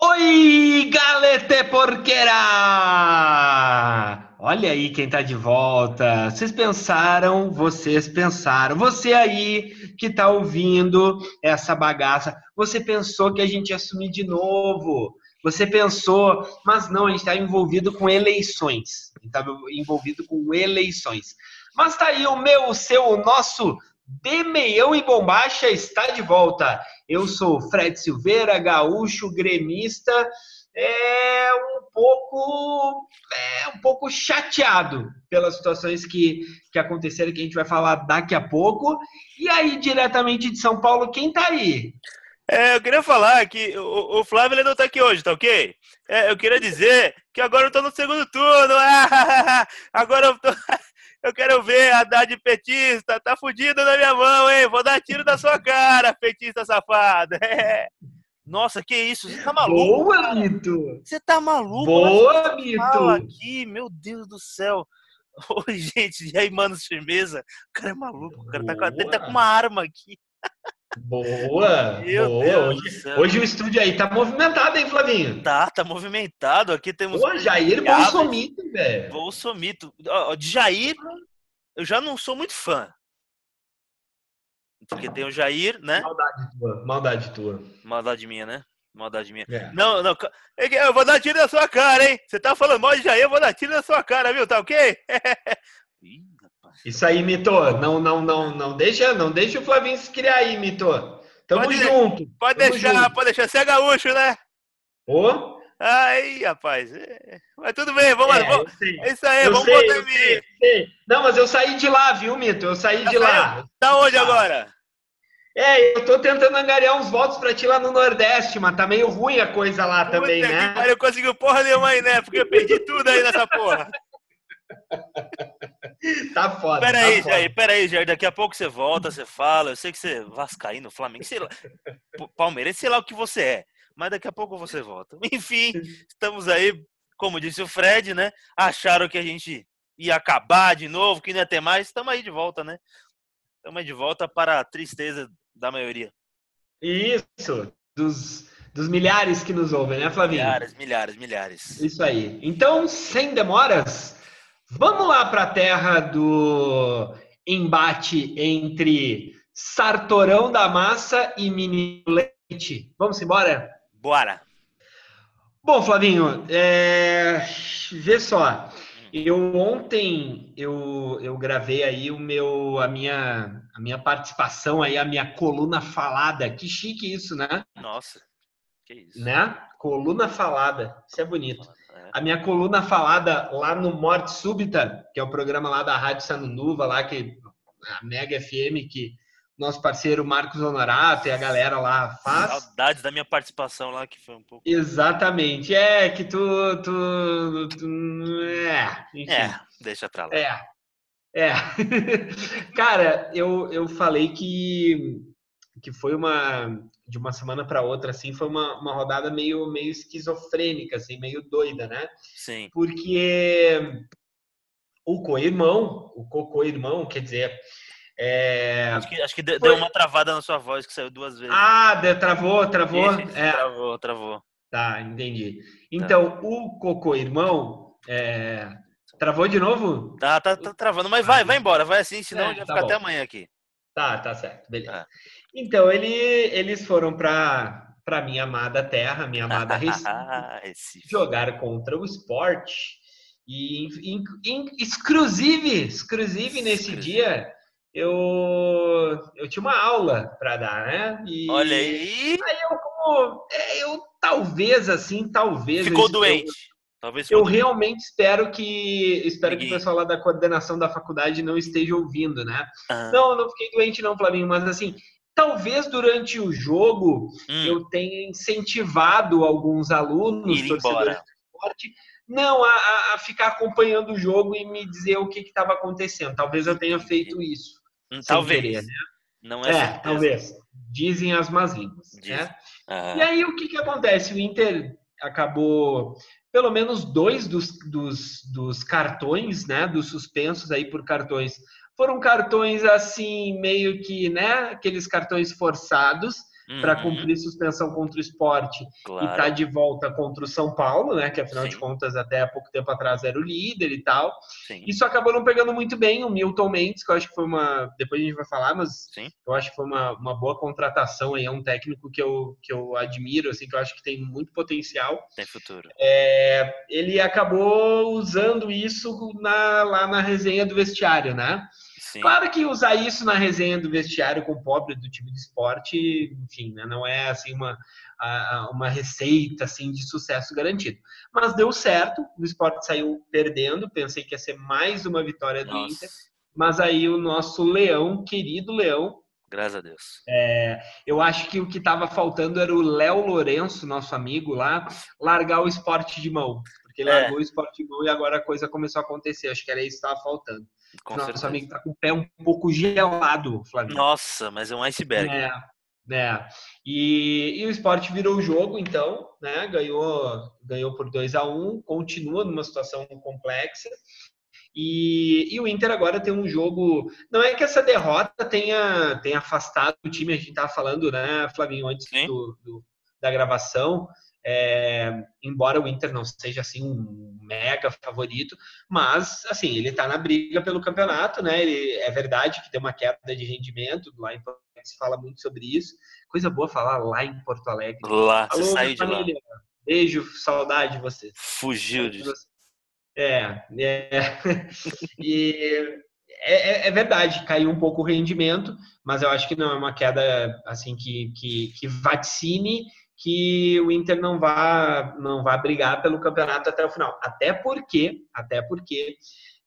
Oi, galete porqueira! Olha aí quem tá de volta. Vocês pensaram, vocês pensaram. Você aí que tá ouvindo essa bagaça, você pensou que a gente ia sumir de novo. Você pensou, mas não, a gente está envolvido com eleições. Está envolvido com eleições. Mas tá aí o meu, o seu, o nosso de meião e bombacha está de volta. Eu sou Fred Silveira, gaúcho, gremista, é um pouco é um pouco chateado pelas situações que, que aconteceram que a gente vai falar daqui a pouco. E aí, diretamente de São Paulo, quem tá aí? É, eu queria falar que o, o Flávio ele não tá aqui hoje, tá ok? É, eu queria dizer que agora eu tô no segundo turno. agora eu tô. Eu quero ver a Haddad petista, tá fudido na minha mão, hein? Vou dar tiro na sua cara, petista safada. É. Nossa, que isso? Você tá maluco? Boa, cara? Mito! Você tá maluco? Boa, Mito! aqui, meu Deus do céu. Oi, gente, e aí, mano, firmeza? O cara é maluco, o cara tá com, tá com uma arma aqui. Boa! Meu boa. Hoje, hoje, o estúdio aí tá movimentado, hein, Flavinho? Tá, tá movimentado. Aqui temos. Pô, Jair Bolsomito, velho. Bolsomito. De Jair, eu já não sou muito fã. Porque tem o Jair, né? Maldade tua. Maldade tua. Maldade minha, né? Maldade minha. É. Não, não. Eu vou dar tiro na sua cara, hein? Você tá falando mal de Jair, eu vou dar tiro na sua cara, viu? Tá ok? Isso aí, Mito. Não, não, não, não deixa, não deixa o Flavinho se criar aí, Mito. Tamo pode junto. Pode Tamo deixar, junto. pode deixar. Você é gaúcho, né? Ô? Aí, rapaz. É... Mas tudo bem, vamos é, lá. É isso aí, eu vamos sei, botar sei, sei. Não, mas eu saí de lá, viu, Mito? Eu saí tá de lá. Tá onde agora? É, eu tô tentando angariar uns votos pra ti lá no Nordeste, mas tá meio ruim a coisa lá Puta também, né? Cara, eu consegui porra nenhuma aí, né? Porque eu perdi tudo aí nessa porra. tá foda. Pera aí, tá Jair, pera aí, Jair. Daqui a pouco você volta, você fala. Eu sei que você é Vascaíno, Flamengo, sei lá. Palmeirense, sei lá o que você é. Mas daqui a pouco você volta. Enfim, estamos aí, como disse o Fred, né? Acharam que a gente ia acabar de novo, que não ia ter mais. Estamos aí de volta, né? Estamos aí de volta para a tristeza da maioria. Isso, dos, dos milhares que nos ouvem, né, Flavinho? Milhares, milhares, milhares. Isso aí. Então, sem demoras, Vamos lá para a terra do embate entre Sartorão da Massa e Menino Leite. Vamos embora? Bora! Bom, Flavinho, é... vê só. Eu ontem eu, eu gravei aí o meu a minha a minha participação aí a minha coluna falada. Que chique isso, né? Nossa. Que isso. Né? Coluna falada. Isso é bonito a minha coluna falada lá no Morte Súbita, que é o programa lá da Rádio Sanunduva, lá que a Mega FM, que nosso parceiro Marcos Honorato e a galera lá faz. Saudades da minha participação lá, que foi um pouco. Exatamente. É, que tu. tu, tu é, enfim. é, deixa pra lá. É. É. Cara, eu, eu falei que, que foi uma de uma semana para outra, assim, foi uma, uma rodada meio, meio esquizofrênica, assim, meio doida, né? Sim. Porque o co-irmão, o co-co-irmão, quer dizer... É... Acho que, acho que deu foi... uma travada na sua voz, que saiu duas vezes. Ah, deu, travou, travou? é. Travou, travou. Tá, entendi. Então, tá. o co-co-irmão... É... Travou de novo? Tá, tá, tá travando, mas vai, vai embora, vai assim, senão é, já tá fica bom. até amanhã aqui. Tá, tá certo, beleza. Ah. Então, ele, eles foram para para minha amada terra, minha amada Recife, jogar contra o esporte. E, in, in, exclusive, exclusive nesse dia, eu, eu tinha uma aula para dar, né? E, Olha aí! Aí eu, como, é, eu talvez assim, talvez. Ficou eu, doente. Talvez eu realmente espero que espero que o pessoal lá da coordenação da faculdade não esteja ouvindo, né? Ah. Não, não fiquei doente não, Flavinho, mas assim, talvez durante o jogo hum. eu tenha incentivado alguns alunos, Ir torcedores embora. esporte, não a, a, ficar acompanhando o jogo e me dizer o que estava acontecendo. Talvez eu tenha feito isso. Hum, talvez. Querer, né? Não é, é talvez. Dizem as más línguas. Né? E aí o que, que acontece? O Inter acabou pelo menos dois dos, dos, dos cartões, né, dos suspensos aí por cartões, foram cartões assim, meio que, né, aqueles cartões forçados, uhum. para cumprir suspensão contra o esporte claro. e tá de volta contra o São Paulo, né? Que afinal Sim. de contas, até há pouco tempo atrás era o líder e tal. Sim. Isso acabou não pegando muito bem o Milton Mendes, que eu acho que foi uma. Depois a gente vai falar, mas Sim. eu acho que foi uma, uma boa contratação aí. É um técnico que eu, que eu admiro, assim, que eu acho que tem muito potencial. Tem futuro. É, ele acabou usando isso na, lá na resenha do vestiário, né? Sim. Claro que usar isso na resenha do vestiário com o pobre do time de esporte, enfim, né, não é assim uma, uma receita assim de sucesso garantido. Mas deu certo, o esporte saiu perdendo, pensei que ia ser mais uma vitória do Nossa. Inter, mas aí o nosso Leão, querido Leão, Graças a Deus. É, eu acho que o que estava faltando era o Léo Lourenço, nosso amigo lá, largar o esporte de mão. Porque ele é. largou o esporte de mão e agora a coisa começou a acontecer. Acho que era isso que estava faltando. Com Nosso certeza. amigo tá com o pé um pouco gelado, Flávio. Nossa, mas é um iceberg. É, né? E, e, o esporte virou o jogo, então, né? Ganhou, ganhou por 2 a 1 um, continua numa situação complexa. E, e, o Inter agora tem um jogo. Não é que essa derrota tenha, tenha afastado o time, a gente estava falando, né, Flavinho, antes do, do, da gravação. É, embora o Inter não seja assim um mega favorito, mas assim ele está na briga pelo campeonato, né? Ele, é verdade que tem uma queda de rendimento lá em Porto Alegre, se fala muito sobre isso. Coisa boa falar lá em Porto Alegre. Lá, Alô, você saiu de lá. Beijo, saudade de você. Fugiu de você. É, é. e é, é, é, verdade, caiu um pouco o rendimento, mas eu acho que não é uma queda assim que, que, que vaticine que o Inter não vá não vá brigar pelo campeonato até o final. Até porque, até porque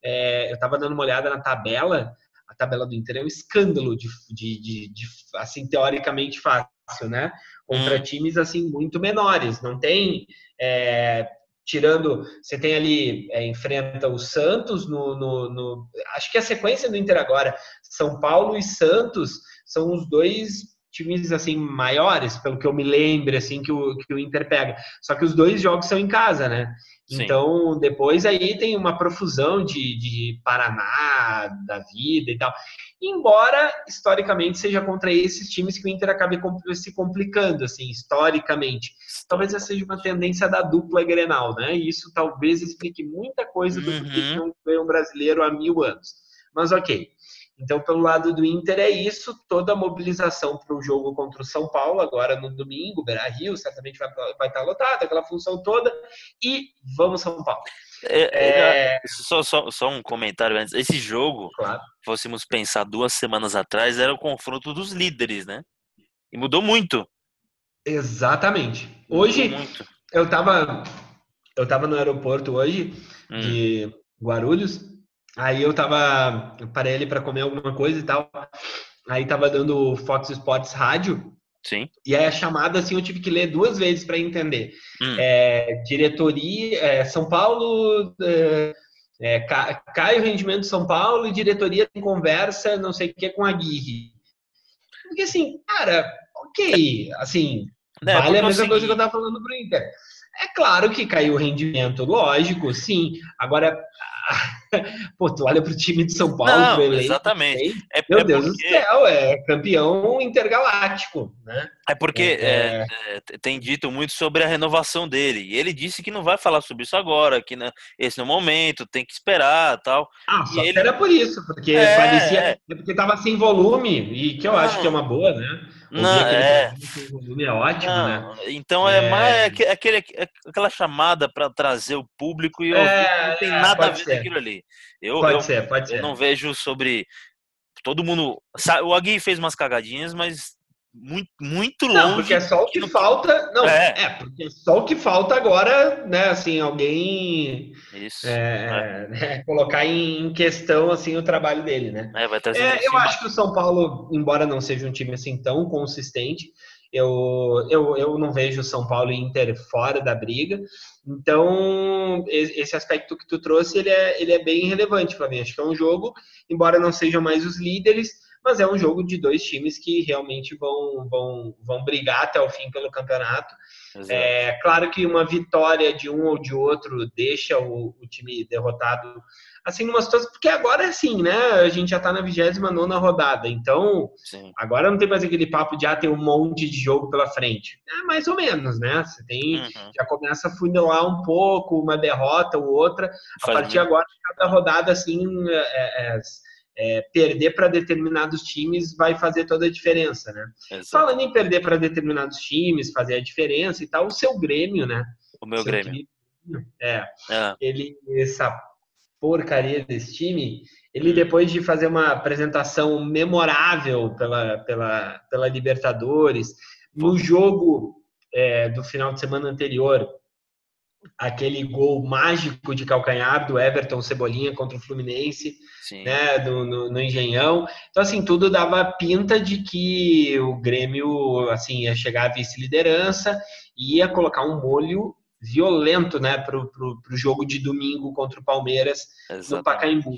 é, eu estava dando uma olhada na tabela, a tabela do Inter é um escândalo de, de, de, de assim teoricamente fácil, né? Contra hum. times assim muito menores. Não tem é, tirando, você tem ali, é, enfrenta o Santos no, no, no, Acho que a sequência do Inter agora, São Paulo e Santos, são os dois times assim maiores, pelo que eu me lembro, assim que o, que o Inter pega. Só que os dois jogos são em casa, né? Sim. Então depois aí tem uma profusão de, de Paraná, da vida e tal. Embora historicamente seja contra esses times que o Inter acabe se complicando, assim, historicamente. Talvez essa seja uma tendência da dupla Grenal, né? E isso talvez explique muita coisa do uhum. que não ganha um brasileiro há mil anos. Mas ok. Então, pelo lado do Inter é isso, toda a mobilização para o jogo contra o São Paulo, agora no domingo, Beira Rio, certamente vai, vai estar lotado, aquela função toda, e vamos São Paulo. É, é... é só, só, só, um comentário antes. Esse jogo, claro. fôssemos pensar duas semanas atrás, era o confronto dos líderes, né? E mudou muito. Exatamente. Hoje, muito. eu estava eu tava no aeroporto hoje hum. de Guarulhos Aí eu tava, eu parei ali para comer alguma coisa e tal. Aí tava dando Fox Sports Rádio. Sim. E aí a chamada, assim, eu tive que ler duas vezes para entender. Hum. É, diretoria, é, São Paulo, é, é cai o rendimento de São Paulo e diretoria tem conversa, não sei o que, com a Guirre. Porque assim, cara, ok, assim, é, vale a mesma coisa que eu tava falando pro Inter. É claro que caiu o rendimento, lógico, sim. Agora, Pô, tu olha pro time de São Paulo, Não, exatamente. É, meu é Deus porque... do céu, é campeão intergaláctico, né? É porque é, é, é... tem dito muito sobre a renovação dele. E ele disse que não vai falar sobre isso agora, que né, esse é o momento, tem que esperar tal. Ah, só ele... era por isso, porque é, parecia é. porque tava sem volume, e que eu não. acho que é uma boa, né? Não, é... volume é ótimo, não, né? Então é, mais aquele, aquela chamada para trazer o público e eu, não tem nada a ver com aquilo ali. Eu, pode eu, ser, pode eu ser. não vejo sobre todo mundo. O Agui fez umas cagadinhas, mas muito, muito longe. Não, porque é só o que falta. Não, é. é, porque é só o que falta agora, né? Assim, alguém Isso, é, é. colocar em questão assim o trabalho dele, né? É, vai é, eu acho que o São Paulo, embora não seja um time assim tão consistente, eu, eu, eu não vejo o São Paulo e Inter fora da briga. Então, esse aspecto que tu trouxe, ele é, ele é bem relevante para mim. Acho que é um jogo, embora não sejam mais os líderes, mas é um jogo de dois times que realmente vão, vão, vão brigar até o fim pelo campeonato. É claro que uma vitória de um ou de outro deixa o, o time derrotado assim numa situação, porque agora é assim, né? A gente já tá na 29 rodada, então Sim. agora não tem mais aquele papo de ah, ter um monte de jogo pela frente. É mais ou menos, né? Você tem, uhum. já começa a funilar um pouco, uma derrota ou outra. Faz a partir de agora, cada rodada, assim, é, é, é, perder para determinados times vai fazer toda a diferença, né? Exato. Falando em perder para determinados times, fazer a diferença e tal, o seu Grêmio, né? O meu Grêmio. é, é, ele essa porcaria desse time, ele depois de fazer uma apresentação memorável pela, pela, pela Libertadores, no jogo é, do final de semana anterior, aquele gol mágico de calcanhar do Everton Cebolinha contra o Fluminense, Sim. né, do, no, no, Engenhão. Então, assim, tudo dava pinta de que o Grêmio, assim, ia chegar à vice-liderança e ia colocar um molho violento, né, pro, pro, pro jogo de domingo contra o Palmeiras Exatamente. no Pacaembu.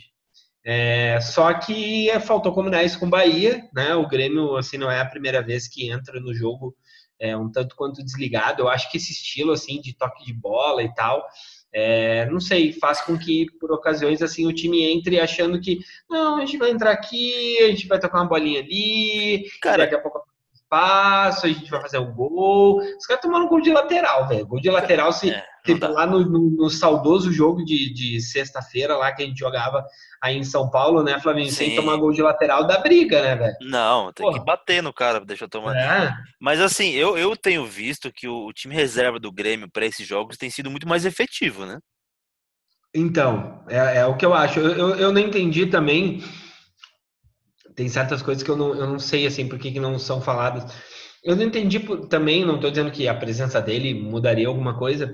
É, só que faltou combinar isso com o Bahia, né? O Grêmio, assim, não é a primeira vez que entra no jogo é, um tanto quanto desligado. Eu acho que esse estilo assim de toque de bola e tal, é, não sei, faz com que por ocasiões assim o time entre achando que não, a gente vai entrar aqui, a gente vai tocar uma bolinha ali, Cara, daqui a pouco espaço, a gente vai fazer um gol. Os caras tomaram um gol de lateral, velho. Gol de lateral, se é, tipo, lá no, no, no, saudoso jogo de, de sexta-feira, lá que a gente jogava aí em São Paulo, né, Flamengo? Sem tomar gol de lateral da briga, né, velho? Não, tem Porra. que bater no cara, deixa eu tomar. É. Mas assim, eu, eu tenho visto que o, o time reserva do Grêmio para esses jogos tem sido muito mais efetivo, né? Então, é, é o que eu acho. Eu, eu, eu não entendi também tem certas coisas que eu não, eu não sei assim por que, que não são faladas. Eu não entendi também, não estou dizendo que a presença dele mudaria alguma coisa,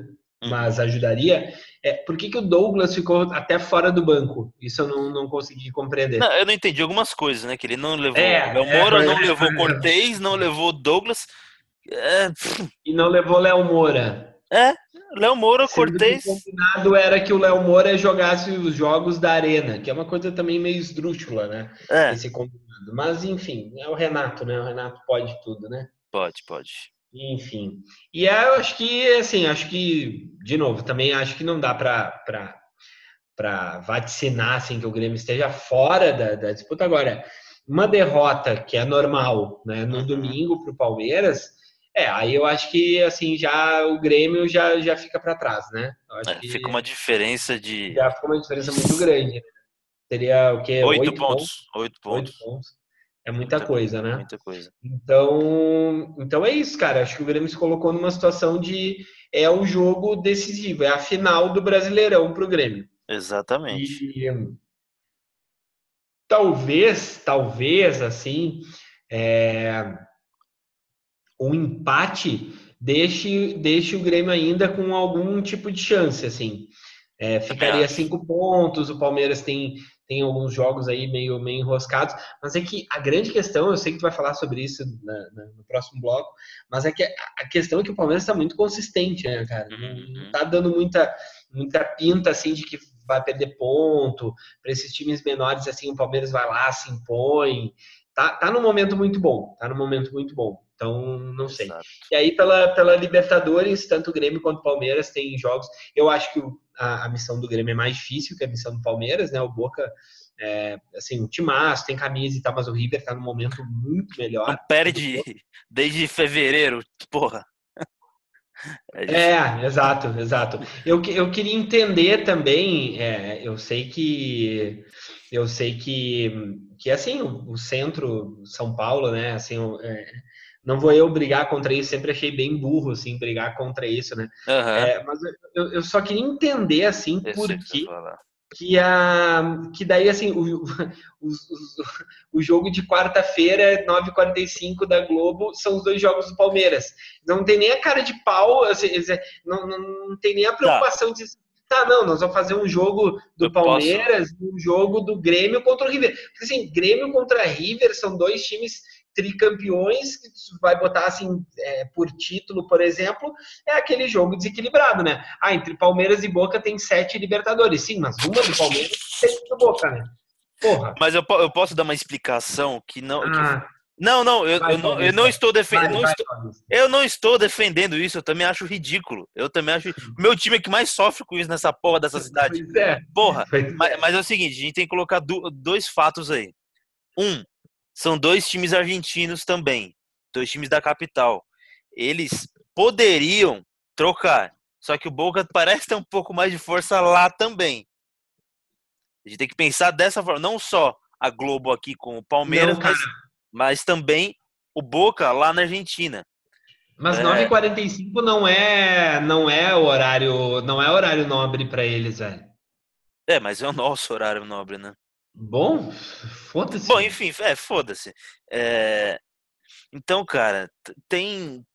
uhum. mas ajudaria. É, por que, que o Douglas ficou até fora do banco? Isso eu não, não consegui compreender. Não, eu não entendi algumas coisas, né? Que ele não levou é, Léo Moura, é, não levou Cortez, não levou Douglas. É... E não levou Léo Moura. É, Léo Moura, Cortez. O combinado era que o Léo Moura jogasse os jogos da Arena, que é uma coisa também meio esdrúxula, né? É. Esse combinado. Mas, enfim, é o Renato, né? O Renato pode tudo, né? Pode, pode. Enfim. E eu acho que, assim, acho que, de novo, também acho que não dá para para vaticinar assim, que o Grêmio esteja fora da, da, disputa. Agora, uma derrota que é normal né, no uhum. domingo para o Palmeiras, é, aí eu acho que assim já o Grêmio já, já fica para trás, né? É, fica uma diferença de. Já fica uma diferença muito grande. Seria o quê? Oito, pontos. Oito pontos. Oito pontos. É muita, muita coisa, né? Muita coisa. Então, então é isso, cara. Acho que o Grêmio se colocou numa situação de é o jogo decisivo, é a final do Brasileirão para o Grêmio. Exatamente. E, talvez, talvez, assim, é, um empate deixe, deixe o Grêmio ainda com algum tipo de chance, assim. É, ficaria cinco pontos, o Palmeiras tem, tem alguns jogos aí meio, meio enroscados, mas é que a grande questão, eu sei que tu vai falar sobre isso na, na, no próximo bloco, mas é que a questão é que o Palmeiras está muito consistente, né, cara? Não, não uhum. tá dando muita, muita pinta, assim, de que vai perder ponto, para esses times menores, assim, o Palmeiras vai lá, se impõe, tá, tá num momento muito bom, tá num momento muito bom. Então, não sei. Exato. E aí, pela, pela Libertadores, tanto o Grêmio quanto o Palmeiras tem jogos. Eu acho que o, a, a, missão do Grêmio é mais difícil que a missão do Palmeiras, né? O Boca, é, assim, o timaço, tem camisa e tal, mas o River tá num momento muito melhor. Não perde desde fevereiro, porra. É, é, exato, exato. Eu, eu queria entender também, é, eu sei que eu sei que, que assim, o, o centro São Paulo, né, assim, é, não vou eu brigar contra isso, sempre achei bem burro, assim, brigar contra isso, né? Uhum. É, mas eu, eu, só queria entender, assim, por que, que, a, que daí, assim, o, o, o jogo de quarta-feira, 9h45 da Globo, são os dois jogos do Palmeiras. Não tem nem a cara de pau, assim, não, não, tem nem a preocupação tá. de tá, não, nós vamos fazer um jogo do Palmeiras, posso. um jogo do Grêmio contra o River. Porque, assim, Grêmio contra River são dois times tricampeões, que vai botar assim é, por título, por exemplo, é aquele jogo desequilibrado, né? Ah, entre Palmeiras e Boca tem sete Libertadores, sim, mas uma do Palmeiras tem do Boca, né? Porra. Mas eu, eu posso dar uma explicação que não. Ah, que- não, não, eu, Vai, eu não, eu não estou defendendo. Paulista. Eu não estou defendendo isso, eu também acho ridículo. Eu também acho. Meu time é que mais sofre com isso nessa porra dessa cidade. Pois é. Porra, Pois é. mas, mas é o seguinte, a gente tem que colocar du- dois fatos aí. Um, são dois times argentinos também, dois times da capital. Eles poderiam trocar, só que o Boca parece ter um pouco mais de força lá também. A gente tem que pensar dessa forma, não só a Globo aqui com o Palmeiras, Não, mas, mas também o Boca lá na Argentina. Mas É. 9h45 não é, não é o horário, não é horário nobre pra eles, velho. É, mas é o nosso horário nobre, né? Bom, foda-se. Bom, enfim, é, foda-se. É, Então, cara, tem,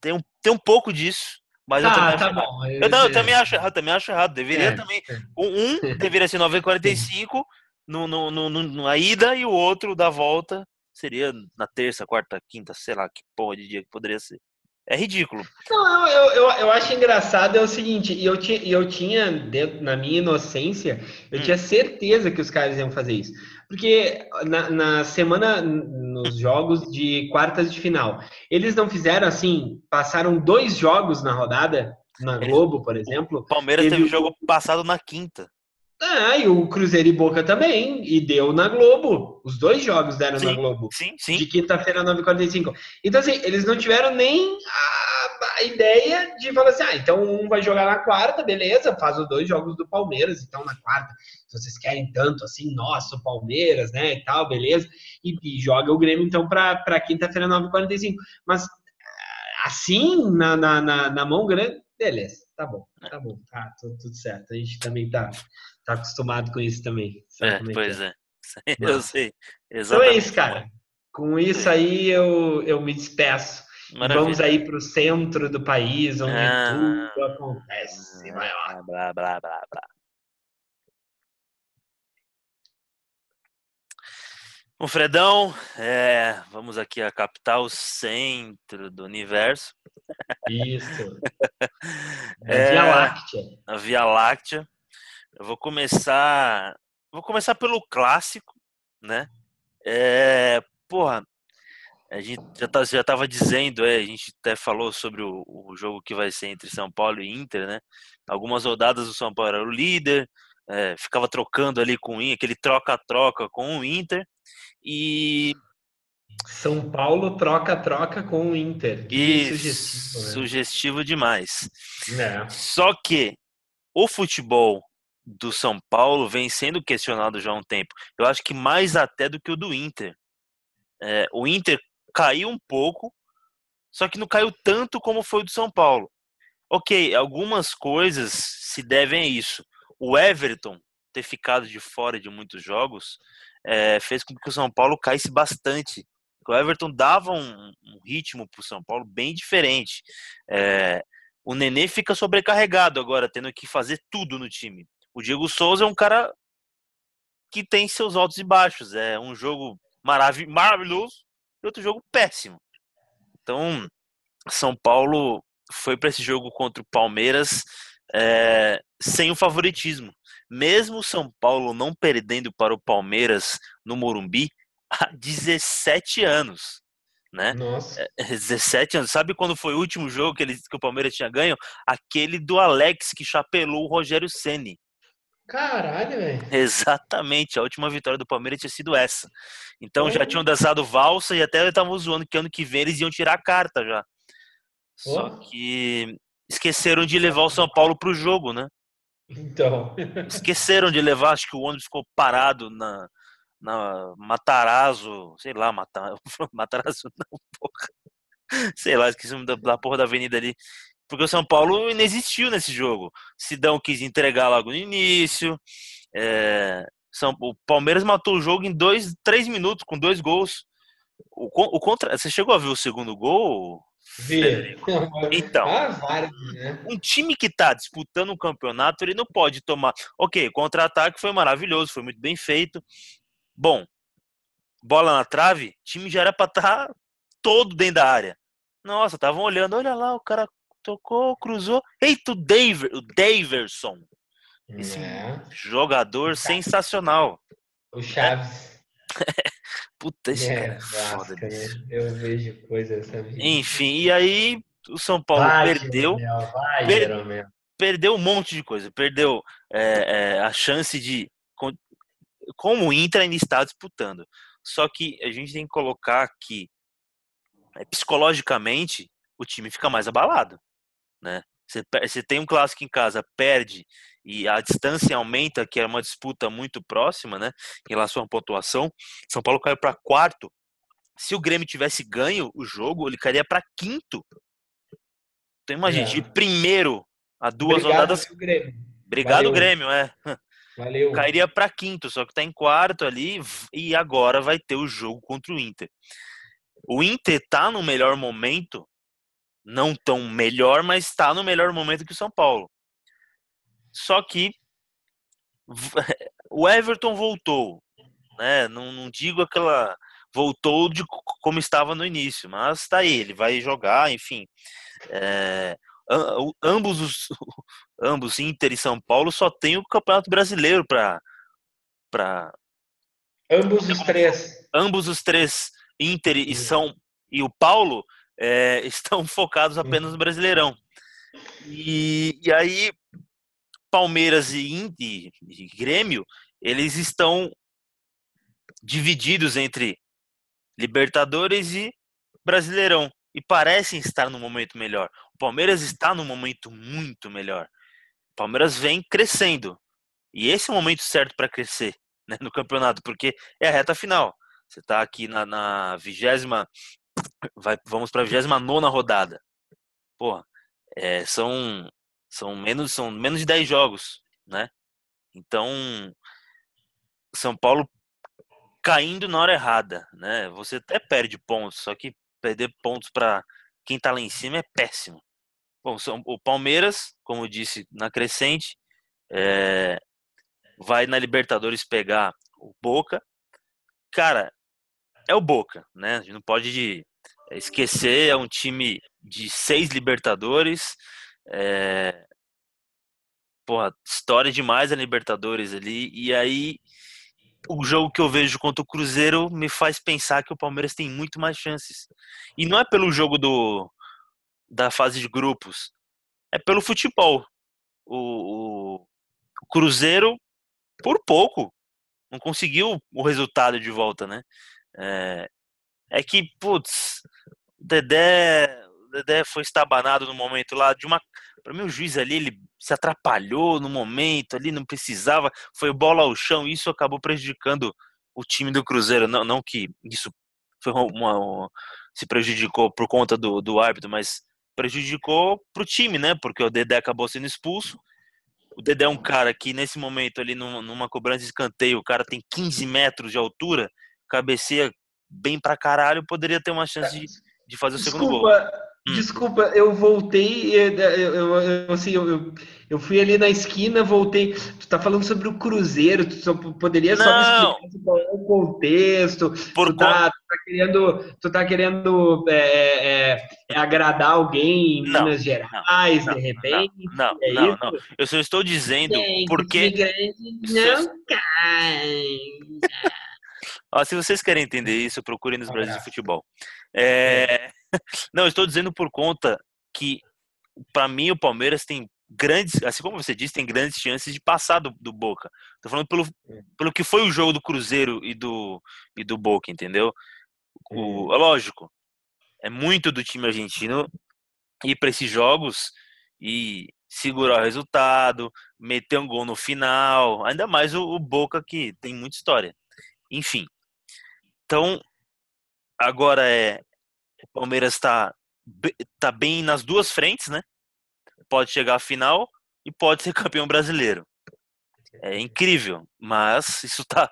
tem, um, tem um pouco disso, mas eu também Tá, acho tá errado. bom. Eu, não, eu também acho errado, também acho errado. Deveria É, também. é. Um, um deveria ser 9h45 no, no, no, no- na ida e o outro da volta seria na terça, quarta, quinta, sei lá que porra de dia que poderia ser. É ridículo. Não, eu, eu, eu acho engraçado é o seguinte, e eu, ti, eu tinha, dentro, na minha inocência, eu Hum. tinha certeza que os caras iam fazer isso. Porque na, na semana, nos jogos de quartas de final, eles não fizeram assim, passaram dois jogos na rodada, na Globo, por exemplo. O Palmeiras Teve teve o- jogo passado na quinta. Ah, e o Cruzeiro e Boca também, e deu na Globo. Os dois jogos deram na Sim. Globo. Sim, de sim. quinta-feira, 9h45. Então, assim, eles não tiveram nem a, a ideia de falar assim, ah, então um vai jogar na quarta, beleza, faz os dois jogos do Palmeiras, então na quarta, se vocês querem tanto assim, nossa, o Palmeiras, né, e tal, beleza, e, e joga o Grêmio, então, para quinta-feira, 9h45. Mas, ah, assim, na, na, na, na mão grande, beleza, tá bom, tá bom, tá tudo, tudo certo. A gente também tá, tá acostumado com isso também. É, como pois é. é. Eu sei. Então Exatamente. é isso, cara. Com isso aí eu, eu me despeço. Maravilha. Vamos aí para o centro do país, onde Ah. tudo acontece. maior. Blá, blá, blá, blá. Bom, Fredão, é, vamos aqui à capital, centro do universo, Isso. É. É, Via Láctea. a Via Láctea. Eu vou começar, vou começar pelo clássico, né? É, porra, a gente já, tá, já tava dizendo, é, a gente até falou sobre o, o jogo que vai ser entre São Paulo e Inter, né? Algumas rodadas o São Paulo era o líder, é, ficava trocando ali com o Inter, aquele troca-troca com o Inter. E São Paulo troca-troca com o Inter. Que e sugestivo, né? sugestivo demais. É. Só que o futebol do São Paulo vem sendo questionado já há um tempo. Eu acho que mais até do que o do Inter. É, o Inter caiu um pouco, só que não caiu tanto como foi o do São Paulo. Ok, algumas coisas se devem a isso. O Everton ter ficado de fora de muitos jogos é, fez com que o São Paulo caísse bastante. O Everton dava um, um ritmo para o São Paulo bem diferente. É, o Nenê fica sobrecarregado agora, tendo que fazer tudo no time. O Diego Souza é um cara que tem seus altos e baixos. É um jogo marav maravilhoso e outro jogo péssimo. Então, São Paulo foi para esse jogo contra o Palmeiras é, sem o favoritismo. Mesmo o São Paulo não perdendo para o Palmeiras no Morumbi há 17 anos. Né? Nossa. 17 anos. Sabe quando foi o último jogo que, ele, que o Palmeiras tinha ganho? Aquele do Alex que chapelou o Rogério Ceni. Caralho, velho. Exatamente, a última vitória do Palmeiras tinha sido essa. Então já Olha. tinham dançado valsa e até estavam zoando que ano que vem eles iam tirar a carta já. Só que esqueceram de levar o São Paulo pro jogo, né? Então. Esqueceram de levar, acho que o ônibus ficou parado na, na Matarazzo, sei lá, Mata, Matarazzo não, porra. Sei lá, esqueci da, da porra da avenida ali. Porque o São Paulo inexistiu nesse jogo. Sidão quis entregar logo no início. é, São, o Palmeiras matou o jogo em dois, três minutos, com dois gols. O, o contra, você chegou a ver o segundo gol? Vê. Então. Ah, né? um time que tá disputando um campeonato, ele não pode tomar. Ok, contra-ataque foi maravilhoso, foi muito bem feito. Bom, bola na trave, o time já era pra estar todo dentro da área. Nossa, estavam olhando, olha lá, o cara tocou, cruzou. Eita, o, Daver, o Daverson, Esse É. jogador sensacional. O Chaves. Puta, esse É, cara é foda Vasca? Eu vejo coisas essa vida. Enfim, e aí o São Paulo Vai, perdeu, Jeromel, vai, Per- Jeromel. perdeu um monte de coisa. Perdeu é, é, a chance de. Como o Inter ainda está disputando. Só que a gente tem que colocar que é, psicologicamente o time fica mais abalado. Né? Você, tem um clássico em casa, perde e a distância aumenta, que era uma disputa muito próxima, né? Em relação à pontuação. São Paulo caiu para quarto. Se o Grêmio tivesse ganho o jogo, ele cairia para quinto. Então imagina, É. de primeiro a duas Obrigado, rodadas. Grêmio. Obrigado, Valeu. Grêmio, é. Valeu. Cairia para quinto, só que tá em quarto ali e agora vai ter o jogo contra o Inter. O Inter tá no melhor momento, não tão melhor, mas tá no melhor momento que o São Paulo. Só que o Everton voltou, né? Não, não digo aquela voltou de co- como estava no início, mas tá aí, ele vai jogar, enfim. É, ambos os ambos Inter e São Paulo só tem o Campeonato Brasileiro para para Ambos os três. ambos os três Inter e Sim. São e o Paulo é, estão focados apenas no Brasileirão. E, e aí Palmeiras e, In- e, Grêmio eles estão divididos entre Libertadores e Brasileirão e parecem estar num momento melhor. O Palmeiras está num momento muito melhor. O Palmeiras vem crescendo e esse é o momento certo para crescer né, no campeonato porque é a reta final. Você está aqui na vigésima, vai, vamos para a vigésima nona rodada. Porra, é, são são menos são menos de 10 jogos, né? Então São Paulo caindo na hora errada, né? Você até perde pontos, só que perder pontos para quem tá lá em cima é péssimo. Bom, são, o Palmeiras, como eu disse na crescente, é, vai na Libertadores pegar o Boca. Cara, é o Boca, né? A gente não pode de- esquecer, é um time de seis Libertadores. É, porra, história demais a Libertadores ali. E aí, o jogo que eu vejo contra o Cruzeiro me faz pensar que o Palmeiras tem muito mais chances. E não é pelo jogo do, da fase de grupos, é pelo futebol. O, o- o Cruzeiro, por pouco, não conseguiu o resultado de volta, né? É, é que, putz, o Dedé, o Dedé foi estabanado no momento lá de uma. Para mim, o juiz ali, ele se atrapalhou no momento ali, não precisava, foi bola ao chão, e isso acabou prejudicando o time do Cruzeiro. Não, não que isso foi uma, uma- se prejudicou por conta do, do árbitro, mas prejudicou pro time, né? Porque o Dedé acabou sendo expulso. O Dedé é um cara que, nesse momento ali, numa, numa cobrança de escanteio, o cara tem 15 metros de altura, cabeceia bem pra caralho, poderia ter uma chance de, de fazer o segundo gol. Desculpa, Hum. desculpa, eu voltei, eu, eu, eu- assim, eu, eu- fui ali na esquina, voltei. Tu tá falando sobre o Cruzeiro, tu só poderia só me Não. explicar qual é o contexto? Por tu, tá, tu tá querendo, tu tá querendo é, é, é, agradar alguém em Não, Minas Gerais, não, de repente? Não, é não, isso? não. Eu só estou dizendo porque. grande não cai. Se vocês querem entender isso, procurem nos Brasil de. Futebol. É, Não, eu estou dizendo por conta que, para mim, o Palmeiras tem grandes, assim como você disse, tem grandes chances de passar do, do Boca. Tô falando pelo, pelo que foi o jogo do Cruzeiro e do, e do Boca, entendeu? O, é lógico, é muito do time argentino ir para esses jogos e segurar o resultado, meter um gol no final, ainda mais o, o Boca que tem muita história. Enfim. Então, agora é o Palmeiras está tá bem nas duas frentes, né? Pode chegar à final e pode ser campeão brasileiro. É incrível, mas isso está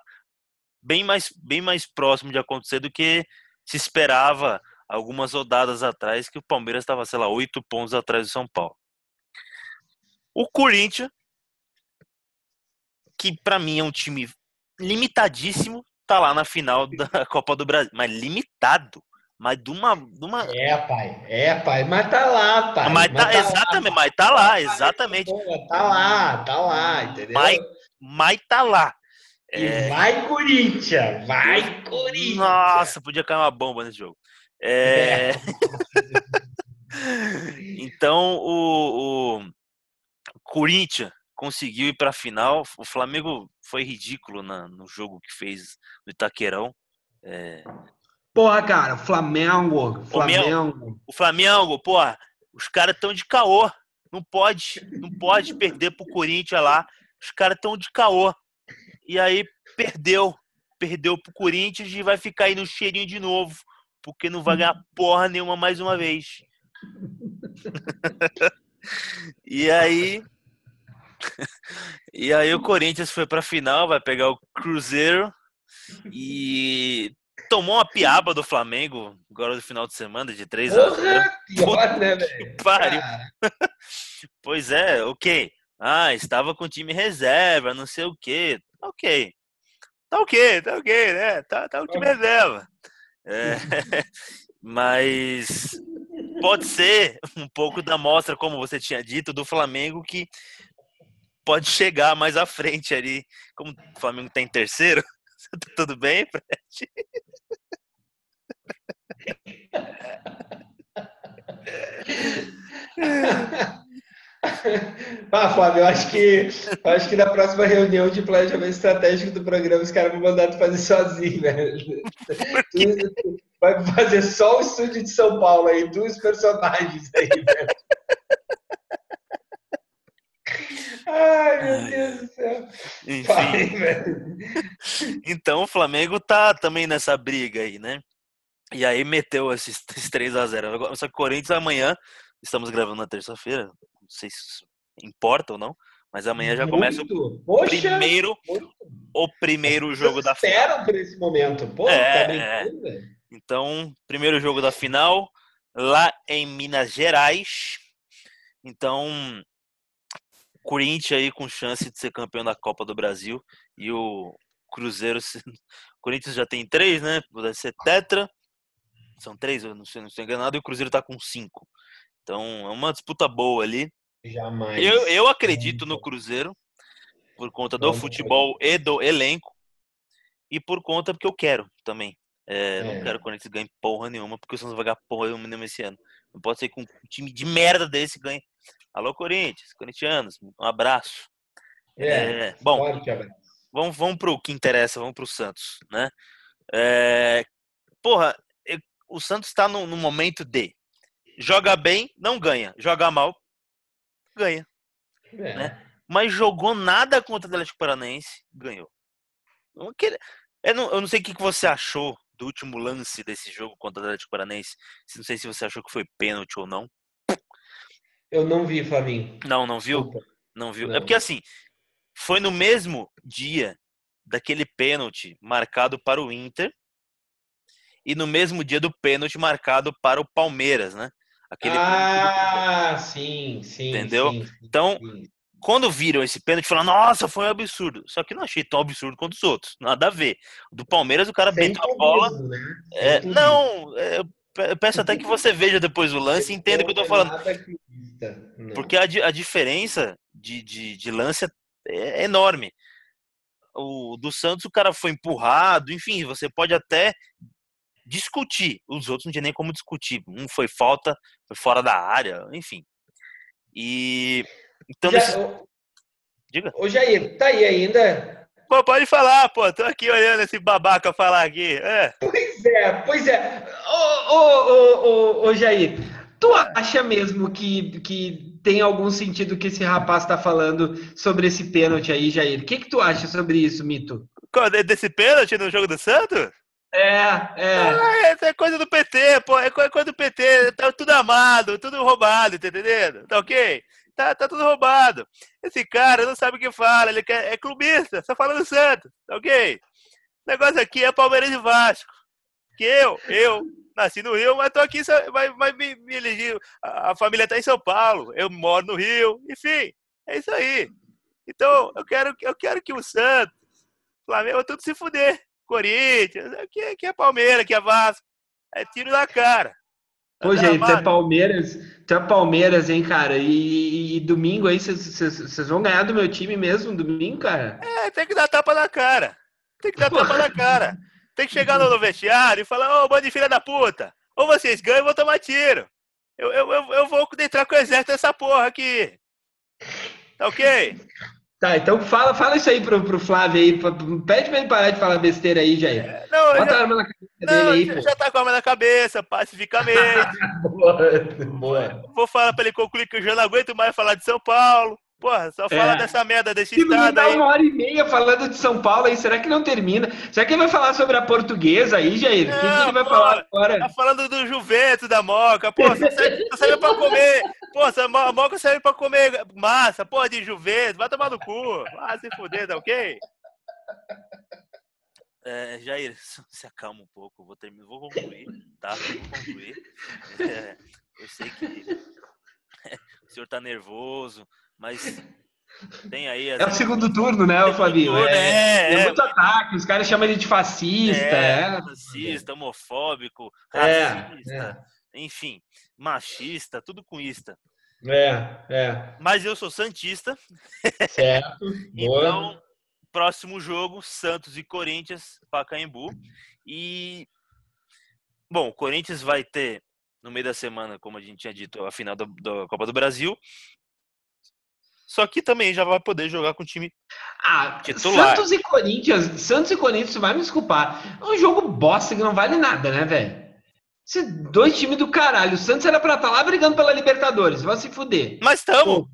bem mais, bem mais próximo de acontecer do que se esperava algumas rodadas atrás, que o Palmeiras estava, sei lá, oito pontos atrás do São Paulo. O Corinthians, que para mim é um time limitadíssimo, tá lá na final da Copa do Brasil, mas limitado, mas de uma, de uma... É, pai, é, pai, mas tá lá, pai. mas tá, exatamente, mas tá lá, exatamente, Pô, Tá lá, tá lá, entendeu? Mas- mas tá lá. É... vai, Corinthians! Vai, Corinthians! Nossa, podia cair uma bomba nesse jogo. É... é. então, o, o Corinthians conseguiu ir para a final. O Flamengo foi ridículo na, no jogo que fez no Itaquerão. É... Porra, cara, Flamengo, Flamengo. O Flamengo, porra, os caras estão de caô. Não pode, não pode perder pro Corinthians lá. Os caras estão de caô. E aí perdeu. Perdeu pro Corinthians e vai ficar aí no cheirinho de novo. Porque não vai ganhar porra nenhuma mais uma vez. e aí. e aí o Corinthians foi pra final, vai pegar o Cruzeiro. E tomou uma piaba do Flamengo agora no final de semana de 3 a 0. Pior, né, velho? Pariu. pois é, ok. Ah, estava com time reserva, não sei o quê. Ok. Tá ok, tá ok, né? Tá, tá o time reserva. É, mas pode ser um pouco da mostra, como você tinha dito, do Flamengo que pode chegar mais à frente ali. Como o Flamengo tem tá terceiro, tá tudo bem, Fred? Ah, Fábio, eu acho que eu acho que na próxima reunião de planejamento estratégico do programa os caras vão mandar tu fazer sozinho, velho. Tu, tu vai fazer só o estúdio de São Paulo aí, dois personagens aí, velho. Ai, meu Deus do céu. Enfim. então o Flamengo tá também nessa briga aí, né? E aí meteu esses 3 a 0 Só que o Corinthians amanhã, estamos gravando na terça-feira, não sei se importa ou não, mas amanhã já começa o Poxa, primeiro, muito. o primeiro jogo da final. Por esse momento. Pô, é, tá é. Então, primeiro jogo da final, lá em Minas Gerais. Então, Corinthians aí com chance de ser campeão da Copa do Brasil e o Cruzeiro, o Corinthians já tem três, né? Pode ser tetra, são três, eu não sei, não estou enganado, e o Cruzeiro está com cinco. Então é uma disputa boa ali. Jamais. Eu, eu acredito no Cruzeiro por conta do futebol e do elenco e por conta porque eu quero também. É, é. Não quero que o Corinthians ganhe porra nenhuma, porque o Santos vai ganhar porra nenhuma esse ano. Não pode ser que um time de merda desse ganhe Alô, Corinthians, corintianos, um abraço. É, é bom, vamos, vamos para o que interessa, vamos para o Santos, né? É, porra, o Santos está no, no, momento de joga bem, não ganha, joga mal, ganha. É. Né? Mas jogou nada contra o Atlético Paranaense, ganhou. Eu não, eu não sei o que você achou do último lance desse jogo contra o Atlético Paranaense. Não sei se você achou que foi pênalti ou não. Eu não vi, Flavinho. Não, não viu? Opa. Não viu. É não. É porque assim, foi no mesmo dia daquele pênalti marcado para o Inter e no mesmo dia do pênalti marcado para o Palmeiras, né? Aquele ah, sim, sim. Entendeu? Sim, sim, então, sim. quando viram esse pênalti, falaram, nossa, foi um absurdo. Só que não achei tão absurdo quanto os outros. Nada a ver. Do Palmeiras, o cara Sem meteu a bola. Né? É, não, é, peço até que você veja depois o lance e entenda o que eu tô falando. Porque a, a diferença de, de, de lance é enorme. O do Santos, o cara foi empurrado, enfim, você pode até discutir. Os outros não tinha nem como discutir. Um foi falta, foi fora da área, enfim. E. Então. Já, nesse... Diga. Ô, Jair, tá aí ainda? Pô, pode falar, pô. Tô aqui olhando esse babaca falar aqui. É. Pois é, pois é. Ô, ô, ô, ô, ô Jair, Tu acha mesmo que, que tem algum sentido que esse rapaz está falando sobre esse pênalti aí, Jair? O que, que tu acha sobre isso, Mito? Desse pênalti no jogo do Santos? É, é. Ah, é coisa do PT, pô. É coisa do PT. Tá tudo amado, tudo roubado, tá entendendo? Tá ok? Tá, tá tudo roubado. Esse cara não sabe o que fala, ele quer, é clubista, só fala do Santos, tá ok? O negócio aqui é Palmeiras e Vasco. Que eu, eu, nasci no Rio, mas tô aqui, vai, me, me. A, a família está em São Paulo, eu moro no Rio, enfim, é isso aí. Então, eu quero, eu quero que o Santos, Flamengo, tudo se fuder. Corinthians, aqui, aqui é Palmeiras, aqui é Vasco. É tiro na cara. Pô, gente, é Palmeiras, é Palmeiras, hein, cara? E, e, domingo aí, vocês vão ganhar do meu time mesmo, domingo, cara? É, tem que dar tapa na cara. Tem que dar tapa na cara. Tem que chegar no vestiário e falar, ô, oh, bando de filha da puta. Ou vocês ganham ou vou tomar tiro. Eu, eu, eu, eu vou entrar com o exército nessa porra aqui. Tá ok? Tá, então fala, fala isso aí pro, pro Flávio aí. Pede pra ele parar de falar besteira aí, Jair. É, não, Bota já, a arma na cabeça não, dele aí, pô. Já tá com a arma na cabeça, pacificamente. boa, boa. Vou falar pra ele concluir que eu já não aguento mais falar de São Paulo. Porra, só fala é. dessa merda desse Se estado tá aí. uma hora e meia falando de São Paulo aí, será que não termina? Será que ele vai falar sobre a portuguesa aí, Jair? O que, que, ele vai porra, falar agora? Tá falando do Juventus, da Moca. Pô, você serve, pra comer. Pô, a Moca serve pra comer massa, porra de Juventus. Vai tomar no cu. Vai se fuder, tá ok? É, Jair, se acalma um pouco. Vou, terminar, vou concluir, tá? Vou concluir. É, eu sei que o senhor tá nervoso mas tem aí. É o segundo turno, né, o Fabinho? É, é, é, muito ataque, os caras chamam ele de fascista. É, é. fascista, homofóbico, é, racista, é. enfim, machista, tudo com ista. É, é. Mas eu sou santista. Certo. então, próximo jogo, Santos e Corinthians, Pacaembu. E bom, o Corinthians vai ter no meio da semana, como a gente tinha dito, a final da, da Copa do Brasil. Só que também já vai poder jogar com o time ah, titular. Santos e Corinthians, Santos e Corinthians, vai me desculpar. É um jogo bosta que não vale nada, né, velho? Dois times do caralho. O Santos era pra estar tá lá brigando pela Libertadores. Vai se fuder. Mas estamos.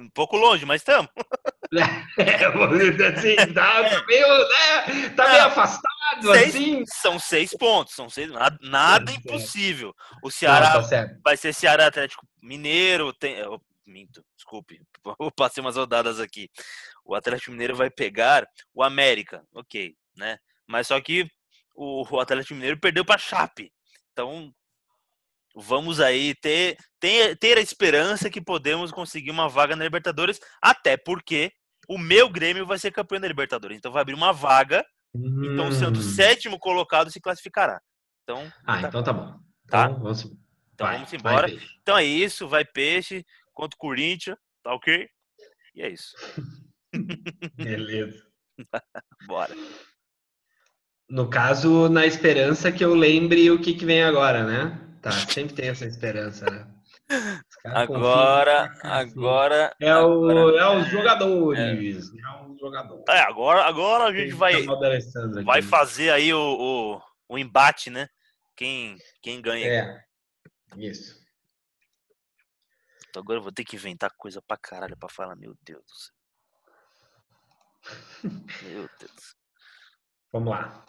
Um pouco longe, mas estamos. É, assim, tá meio, né, tá meio afastado, seis, assim. São seis pontos, são seis, nada, nada é, impossível. O Ceará não, tá vai ser Ceará Atlético Mineiro, tem, minto, desculpe, vou passar umas rodadas aqui. O Atlético Mineiro vai pegar o América, ok, né? Mas só que o, o Atlético Mineiro perdeu para Chape. Então, vamos aí ter, ter, ter a esperança que podemos conseguir uma vaga na Libertadores, até porque o meu Grêmio vai ser campeão da Libertadores. Então vai abrir uma vaga. Hum. Então o Santos, hum. sétimo colocado, se classificará. Então, ah, tá então tá bom. Tá? Então vamos, então, vai, vamos embora. Então é isso, vai peixe contra o Corinthians, tá ok? E é isso. Beleza. Bora. No caso, na esperança que eu lembre o que, que vem agora, né? Tá, sempre tem essa esperança, né? Agora, agora. É, o, agora, é os jogadores. É. é os jogadores. É, agora, agora a gente vai, vai fazer aí o, o, o, embate, né? Quem, quem ganha. É, isso. Agora eu vou ter que inventar coisa pra caralho pra falar, meu Deus do céu. Meu Deus. Vamos lá.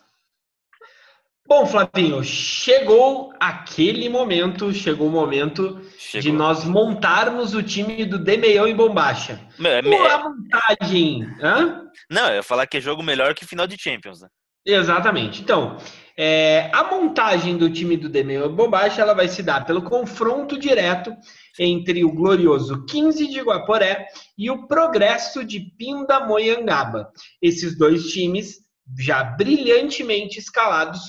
Bom, Flavinho, chegou aquele momento, chegou o momento chegou. de nós montarmos o time do Demeião e Bombacha. Me, me... a montagem. Hã? Não, eu ia falar que é jogo melhor que final de Champions, né? Exatamente. Então, é, a montagem do time do Demeião e Bombacha ela vai se dar pelo confronto direto entre o glorioso 15 de Guaporé e o Progresso de Pindamonhangaba. Esses dois times já brilhantemente escalados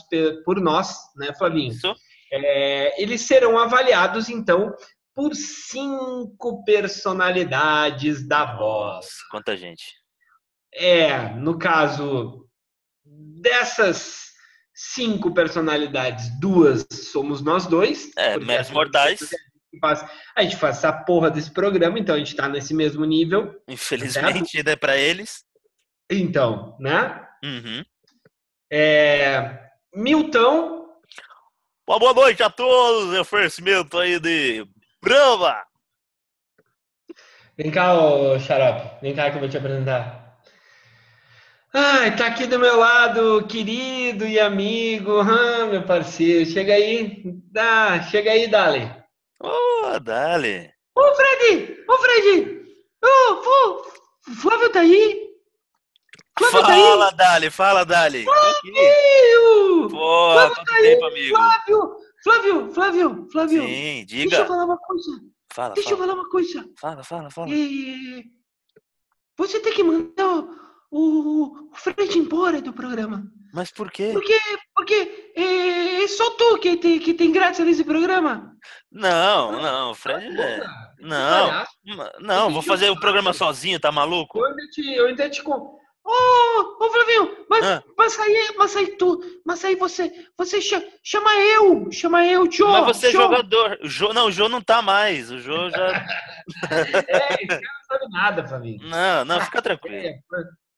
por nós, né, Flavinho? Isso. É, eles serão avaliados, então, por cinco personalidades da voz. Quanta gente. É, no caso dessas cinco personalidades, duas somos nós dois. É, meros mortais faz, a gente faz essa porra desse programa, então a gente tá nesse mesmo nível. Infelizmente, ainda é para eles. Então, né? Uhum. É, Milton. boa noite a todos. Oferecimento aí de Brava. Vem cá, ô Xarope. Vem cá que eu vou te apresentar. Ai, tá aqui do meu lado, querido e amigo, ah, meu parceiro. Chega aí, dá, chega aí, Dali. Ô, oh, Dali. Ô, Fred! Ô, Fred! Ô, oh, Flávio tá aí? Flávio fala, tá aí? Dali, fala, Dali. Flávio! Pô, Flávio quanto tá tempo, aí, amigo? Flávio! Flávio, Flávio, Flávio. Sim, diga. Deixa eu falar uma coisa. Fala, Deixa fala. eu falar uma coisa. Fala, fala, fala. você tem que mandar o, o, o Fred embora do programa. Mas por quê? Porque, porque é, é só tu que tem, que tem graça nesse programa. Não, não, Fred é. Não, não, vou fazer o programa sozinho, tá maluco? Eu ainda te, eu ainda te com. Ô, ô Flavinho, mas, ah. mas aí, mas aí tu, mas aí você, você chama eu, chama eu, Jô. Mas você é jogador, o Jô, não, o Jô não tá mais, o Jô já. é, esse cara não sabe nada, Flavinho. Não, não, fica tranquilo. É,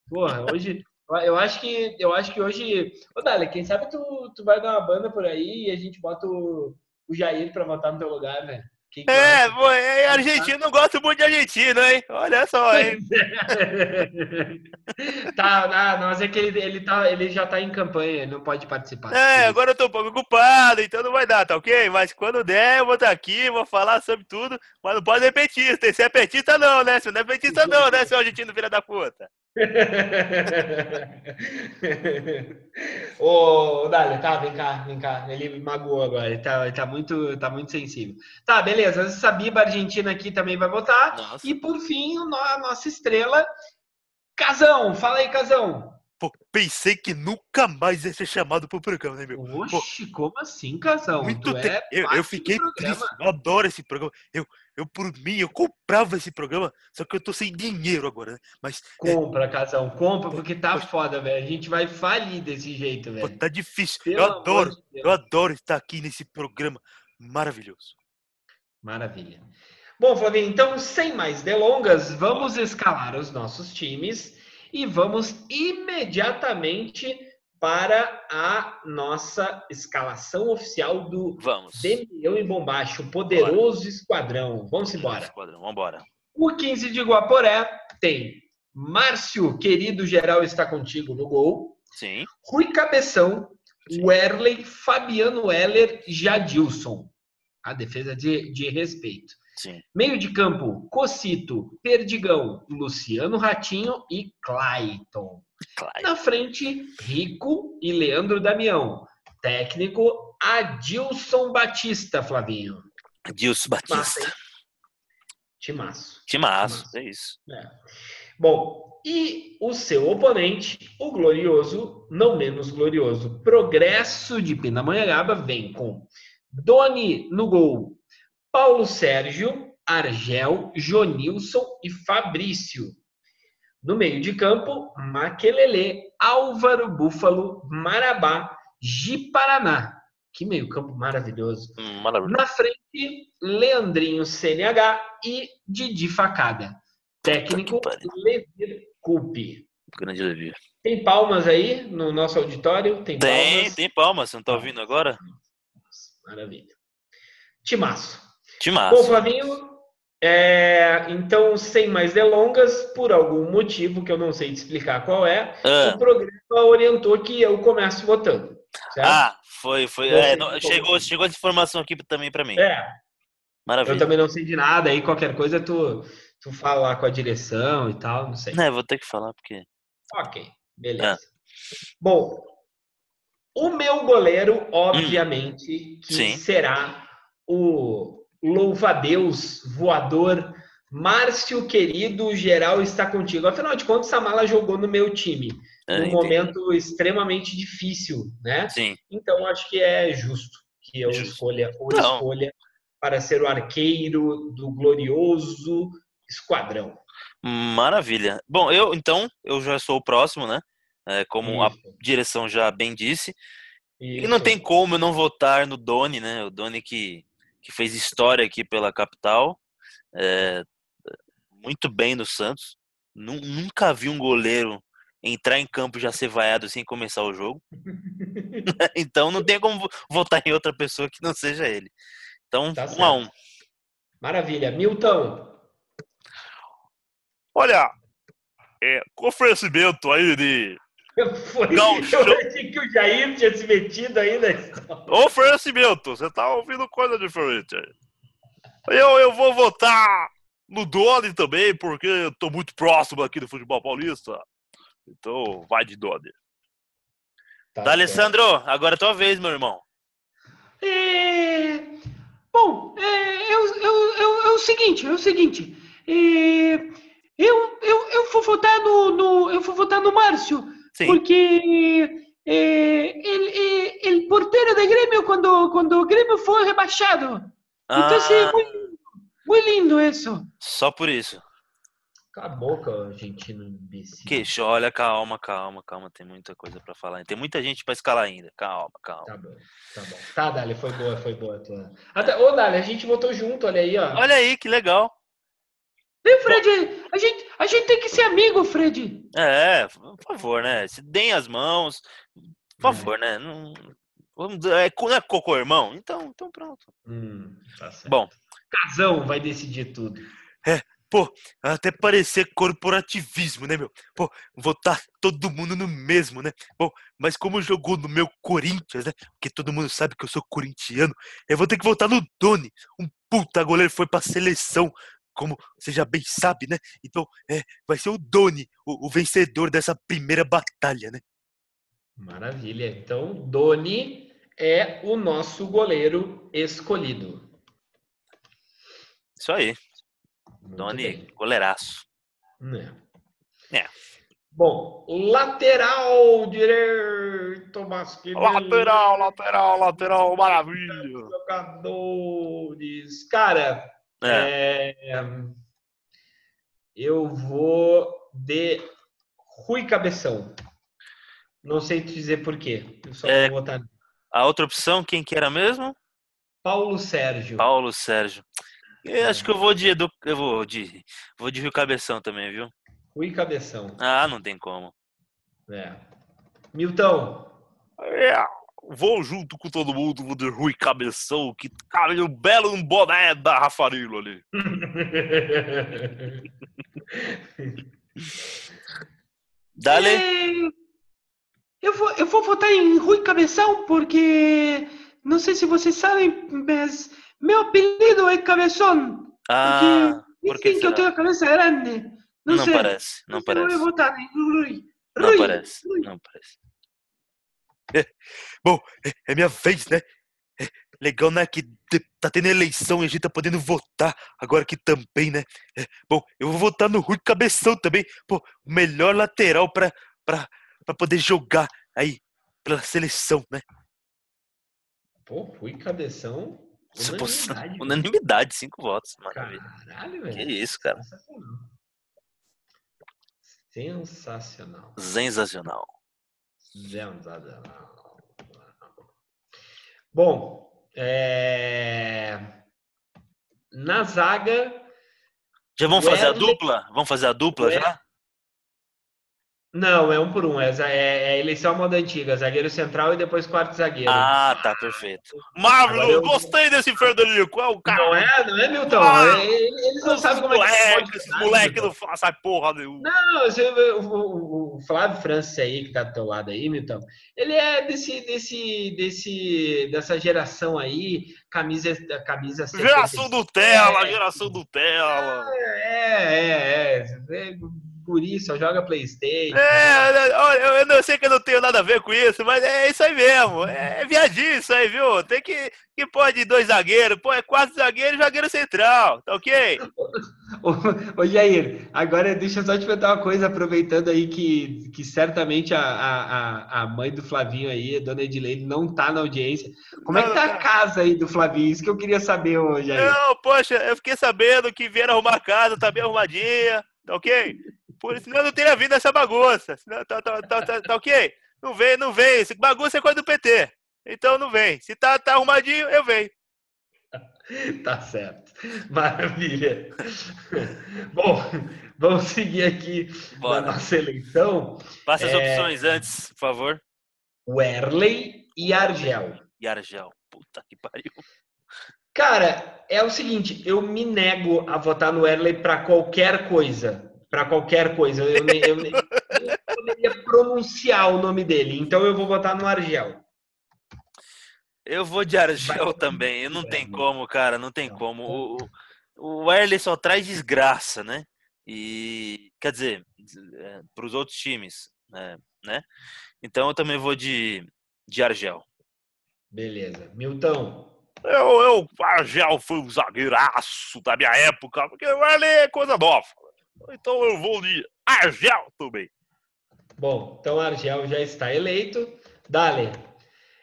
porra, hoje, eu acho que, eu acho que hoje, ô Dali, quem sabe tu, tu vai dar uma banda por aí e a gente bota o, o Jair pra votar no teu lugar, né? Que que é, pô, é, argentino não gosto muito de argentino, hein? Olha só, hein? tá, ah, mas é que ele, ele, tá, ele já tá em campanha, não pode participar. É, agora eu tô um pouco ocupado, então não vai dar, tá ok? Mas quando der, eu vou estar aqui, vou falar sobre tudo, mas não pode ser petista. Se é petista, não, né? Se não é petista, não, né, seu argentino filha da puta? Ô, Dália, tá, vem cá, vem cá. Ele magoou agora, ele tá, ele tá, muito, tá muito sensível. Tá, beleza. Essa Biba Argentina aqui também vai votar. Nossa. E por fim, a nossa estrela, Casão. Fala aí, Casão. Pô, pensei que nunca mais ia ser chamado pro programa, né, meu? Oxe, Pô, como assim, Casão? Muito te... é eu, eu fiquei triste. Eu adoro esse programa. Eu, eu, por mim, eu comprava esse programa, só que eu tô sem dinheiro agora, né? Mas. É compra, é... Casão, compra, porque tá foda, velho. A gente vai falir desse jeito, velho. Pô, tá difícil. Pelo eu adoro, de eu adoro estar aqui nesse programa maravilhoso. Maravilha. Bom, Flavinho, então, sem mais delongas, vamos escalar os nossos times e vamos imediatamente para a nossa escalação oficial do vamos. Demião e Bombacho, poderoso Bora. esquadrão. Vamos embora. Esquadrão, vamos embora. O 15 de Guaporé tem Márcio, querido geral, está contigo no gol. Sim. Rui Cabeção, Sim. Werley, Fabiano Heller, Jadilson. A defesa de, de respeito. Sim. Meio de campo, Cocito, Perdigão, Luciano Ratinho e Clayton. Clayton. Na frente, Rico e Leandro Damião. Técnico, Adilson Batista, Flavinho. Adilson Batista. Timaço. Timaço, é isso. É. Bom, e o seu oponente, o glorioso, não menos glorioso, Progresso de Pindamonhangaba, vem com Doni no gol, Paulo Sérgio, Argel, Jonilson e Fabrício. No meio de campo, Maquelele, Álvaro Búfalo, Marabá, Ji-Paraná. Que meio campo maravilhoso. Hum, maravilhoso. Na frente, Leandrinho CNH e Didi Facada. Técnico, Levir Culpe. Grande Levir. Tem palmas aí no nosso auditório? Tem, tem palmas? Tem palmas, você não tá ouvindo agora? Maravilha. Timaço. Timaço. Bom, Flavinho, é, então, sem mais delongas, por algum motivo que eu não sei te explicar qual é, ah. o programa orientou que eu comece votando. Certo? Ah, foi, foi. É, não, chegou, chegou essa informação aqui também para mim. É. Maravilha. Eu também não sei de nada, aí qualquer coisa tu, tu fala lá com a direção e tal, não sei. Não, vou ter que falar porque. Ok, beleza. Ah. Bom, o meu goleiro, obviamente, hum. que Sim. será o louva-a-Deus voador. Márcio, querido, geral está contigo. Afinal de contas, Samala jogou no meu time. É, num momento extremamente difícil, né? Sim. Então, acho que é justo que eu justo. escolha ou escolha para ser o arqueiro do glorioso esquadrão. Maravilha. Bom, eu então eu já sou o próximo, né? É, como Isso. a direção já bem disse. Isso. E não tem como eu não votar no Doni, né? O Doni que que fez história aqui pela capital, é, muito bem no Santos. Nunca vi um goleiro entrar em campo já ser vaiado sem começar o jogo. então não tem como votar em outra pessoa que não seja ele. Então, tá um certo. a um. Maravilha. Milton. Olha, é, com oferecimento aí de Foi. Não, eu achei que o Jair tinha se metido aí na história. Oferecimento, você tá ouvindo coisa diferente aí. Eu, eu vou votar no Doni também, porque eu tô muito próximo aqui do futebol paulista. Então, vai de Doni. Tá, tá Alessandro, agora é tua vez, meu irmão. É... Bom, é, é, é, é, o seguinte, é o seguinte. É, eu, eu, eu vou votar no, no, eu vou votar no Márcio. Sim. Porque eh, é, o eh, porteiro do Grêmio, quando, quando o Grêmio foi rebaixado. Então, ah. Então, é muito, muito lindo isso. Só por isso. A boca, argentino imbecil. Queixo, olha, calma, calma, calma. Tem muita coisa para falar. Tem muita gente para escalar ainda. Calma, calma. Tá bom, tá bom. Tá, Dali, foi boa, foi boa tua. Até, ô, Dali, a gente votou junto, olha aí, ó. Olha aí, que legal. Ei, Fred, a gente, a gente tem que ser amigo, Fred. É, por favor, né? Se deem as mãos. Por É. favor, né? Não, vamos é, não é cocô, irmão? Então, então pronto. Hum, tá certo. Bom, Casão vai decidir tudo. até parecer corporativismo, né, meu? Pô, votar todo mundo no mesmo, né? Bom, mas como jogou no meu Corinthians, né? Porque todo mundo sabe que eu sou corintiano, eu vou ter que votar no Doni. Um puta goleiro foi pra seleção, como você já bem sabe, né? Então, é, vai ser o Doni, o, o vencedor dessa primeira batalha, né? Maravilha. Então, Doni é o nosso goleiro escolhido. Isso aí, Muito Doni, bem. goleiraço. É. É. Bom, lateral direito masculino. lateral, lateral, maravilha. Jogadores. Cara, É, é, eu vou de Rui Cabeção. Não sei te dizer por quê. Eu só É. vou botar a outra opção, quem que era mesmo? Paulo Sérgio. Paulo Sérgio. Eu É. acho que eu vou de Edu, eu vou de vou de Rio Cabeção também, viu? Rui Cabeção. Ah, não tem como. É. Milton. É, vou junto com todo mundo, vou de Rui Cabeção, que cabe um belo um boné da Rafarilo ali. Dale. É, Eu vou, eu vou votar em Rui Cabeção porque não sei se vocês sabem, mas meu apelido é Cabeção. Ah, por Dizem que eu tenho a cabeça grande. Não, Não sei. parece, não Então Eu parece. vou votar em Rui. Não Rui, parece, Rui. não parece. É, bom, é, é minha vez, né? É, legal, né? Que tá tendo eleição e a gente tá podendo votar agora aqui também, né? É, bom, eu vou votar no Rui Cabeção também. Pô, o melhor lateral pra, pra, pra poder jogar aí pela seleção, né? Pô, Rui Cabeção. Unanimidade. Unanimidade, cinco votos. Maravilha. Caralho, Que velho. isso, cara. Sensacional. Sensacional. Sensacional. Sensacional. Bom, é... na zaga, Já vamos fazer a Wesley- dupla? Vamos fazer a dupla Wesley- já? Não, é um por um, é, é, é eleição moda antiga, zagueiro central e depois quarto zagueiro. Ah, tá, perfeito. Marvel, eu- gostei desse Frederico. É o cara. Não é, não é, Milton? Ah! Eles não sabem como é que se moleque, esses moleque não fazem porra nenhuma. Não, o, o- Flávio Francis aí, que tá do teu lado aí, Milton, ele é desse, desse, desse, dessa geração aí, camisa, camisa Geração 77. Nutella, geração Nutella. É, é, é. é guri, só joga Playstation. É, olha, eu, eu não sei que eu não tenho nada a ver com isso, mas é isso aí mesmo. É viadinho isso aí, viu? Tem que, que pode dois zagueiros, pô, é quatro zagueiros e zagueiro central, tá ok? Ô, ô, Jair, agora deixa eu só te perguntar uma coisa, aproveitando aí que, que certamente a, a, a- mãe do Flavinho aí, a dona Edilene, não tá na audiência. Como é que Não, tá não a casa aí do Flavinho? Isso que eu queria saber hoje, Jair. Não, poxa, eu fiquei sabendo que vieram arrumar a casa, tá bem arrumadinha, tá ok? Por isso senão eu não teria vindo essa bagunça. Senão, tá, tá, tá, tá, tá ok? Não vem, não vem. Esse bagunça é coisa do PT. Então não vem. Se tá, tá arrumadinho, eu venho. Tá certo. Maravilha. Bom, vamos seguir aqui Bora. na nossa eleição. Passa as É. opções antes, por favor. Werley e Argel. E Argel. Puta que pariu. Cara, é o seguinte, eu me nego a votar no Werley para qualquer coisa. Para qualquer coisa. Eu, nem- eu nem- eu nem poderia pronunciar o nome dele. Então eu vou votar no Argel. Eu vou de Argel Vai. também. Eu não tem Vai. como, cara. Não tem Não. como. O, o, o Erley só traz desgraça, né? E quer dizer, para os outros times, né? né? Então eu também vou de, de Argel. Beleza. Milton. Eu, eu, Argel foi um zagueiraço da minha época, porque o Erley é coisa nova. Então eu vou de Argel também. Bom, então Argel já está eleito. Dale.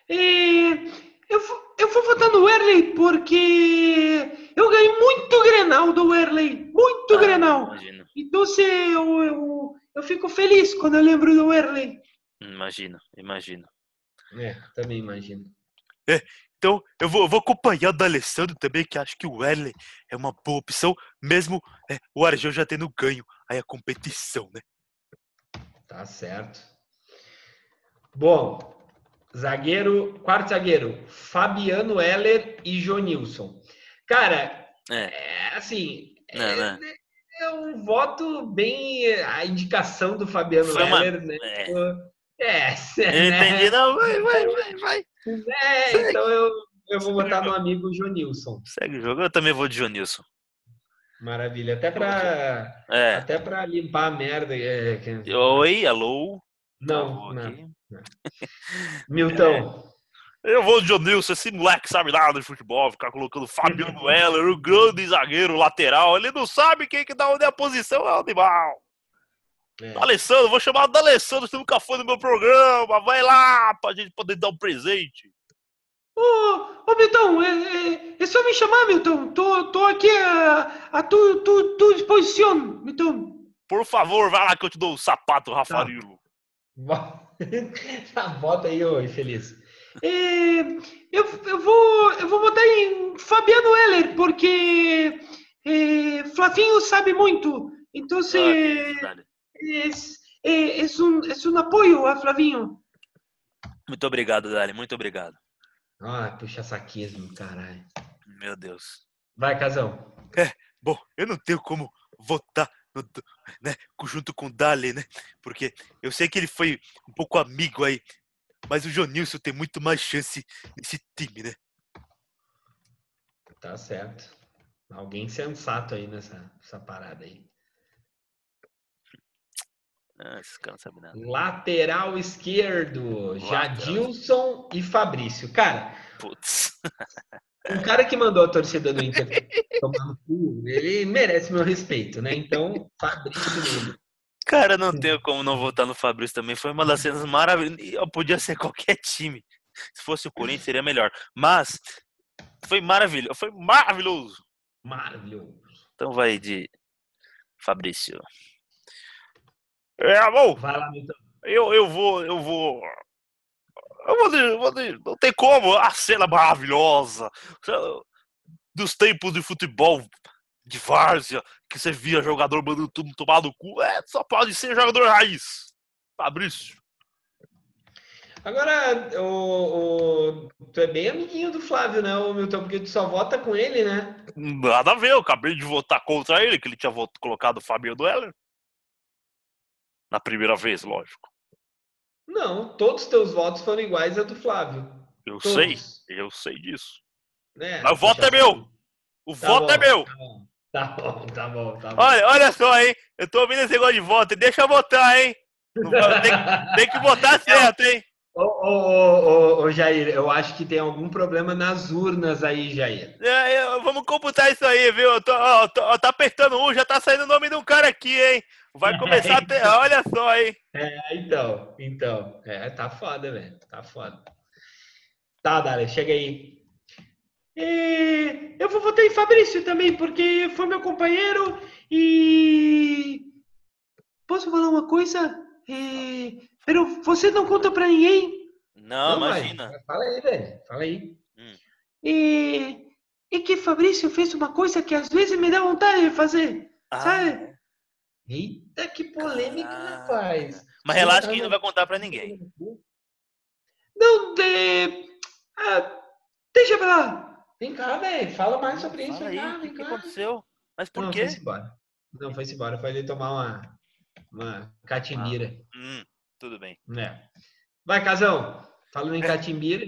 E eu, vou- eu vou votar no Werley porque eu ganhei muito Grenal do Werley. Muito Ah, Grenal. Imagino, Então se eu, eu, eu fico feliz quando eu lembro do Werley. imagino, imagino. É, também imagino. Então, eu vou, eu vou acompanhar o da Alessandro também, que acho que o Werley é uma boa opção, mesmo é, o Arjão já tendo ganho aí a competição, né? Tá certo. Bom, zagueiro, quarto zagueiro, Fabiano Heller e Jonilson. Cara, É, é assim, Não, é, não. é um voto bem a indicação do Fabiano Foi uma- Heller, né? é. É, eu né? entendi, não, vai, vai, vai, vai. É, Segue. então eu, eu vou votar no amigo Jonilson. Segue o jogo, eu também vou de Jonilson. Maravilha. Até pra, É. até pra limpar a merda. é, que- Oi, alô? Não, Travou não. aqui. Milton. Eu vou de Jonilson, esse moleque sabe nada de futebol, ficar colocando Fabiano Heller, o grande zagueiro lateral. Ele não sabe quem que dá onde é a posição, é o animal. É. Alessandro, vou chamar o D'Alessandro, você nunca foi no meu programa, vai lá pra gente poder dar um presente. Ô, ô Milton, é, é, é só me chamar, Milton. Tô, tô aqui a, a tu, tu, tu disposição, Milton. Por favor, vai lá que eu te dou o sapato, Rafarilo. Tá, bota aí, ô infeliz. É, eu, eu, vou, eu vou botar em Fabiano Heller, porque é, Flavinho sabe muito. Então, se, Ah, é, é, é, um, é um apoio a Flavinho. Muito obrigado, Dali, muito obrigado. Ah, puxa saquismo, caralho. Meu Deus. Vai, Casão. Bom, eu não tenho como votar no- né, junto com o Dali, né? Porque eu sei que ele foi um pouco amigo aí, mas o Jonilson tem muito mais chance nesse time, né? Tá certo. Alguém sensato aí nessa, nessa parada aí. Ah, esse cara não sabe nada. Lateral esquerdo, Lateral. Jadilson e Fabrício. Cara, Putz. um cara que mandou a torcida do Inter tomar no cu, ele merece meu respeito, né? Então, Fabrício mesmo. Cara, não tenho como não votar no Fabrício também. Foi uma das cenas maravilhosas. Podia ser qualquer time. Se fosse o Corinthians, seria melhor. Mas foi maravilhoso. Foi maravilhoso. Maravilhoso. Então vai de Fabrício. É, bom, Vai lá, Milton. eu, eu vou, eu vou. Eu vou, de, vou de- não tem como. A cena maravilhosa dos tempos de futebol de várzea, que você via jogador mandando tudo tomar no cu. É, só pode ser jogador raiz. Fabrício. Agora, o, o- tu é bem amiguinho do Flávio, né, ô Milton? Porque tu só vota com ele, né? Nada a ver, eu acabei de votar contra ele, que ele tinha colocado o Fabio Heller. Na primeira vez, lógico. Não, todos os teus votos foram iguais a do Flávio. Eu Todos. sei, eu sei disso. Né? Mas o voto é meu. saco. O Tá voto bom, é meu. Tá bom, tá bom, tá bom. Olha, olha só, hein? Eu tô ouvindo esse negócio de voto. Deixa eu votar, hein? Tem, tem que votar certo, hein? Ô, ô, ô, ô, Jair, eu acho que tem algum problema nas urnas aí, Jair. É, eu- vamos computar isso aí, viu? Eu tô, ó, tô- ó, tá apertando um, já tá saindo o nome de um cara aqui, hein? Vai começar a ter. Olha só, hein? É, então, então. É, tá foda, velho. Tá foda. Tá, Dale, chega aí. eu vou votar em Fabrício também, porque foi meu companheiro e. Posso falar uma coisa? É, Pero você não conta pra ninguém? Não, vai. imagina. Fala aí, velho. Fala aí. Hum. E, e que Fabrício fez uma coisa que às vezes me dá vontade de fazer. Ah, Sabe? Eita, que polêmica, Caraca. rapaz. mas relaxa que não vai contar pra ninguém. Não, de... ah, deixa pra lá. Vem cá, velho. Fala mais sobre isso. Fala Vem aí, cá, o que, que aconteceu? Mas por não, quê? foi-se embora. Não, foi-se embora. Foi ele tomar uma, uma catimbira. Hum, tudo bem. É. Vai, Casão. Falando em catimbira.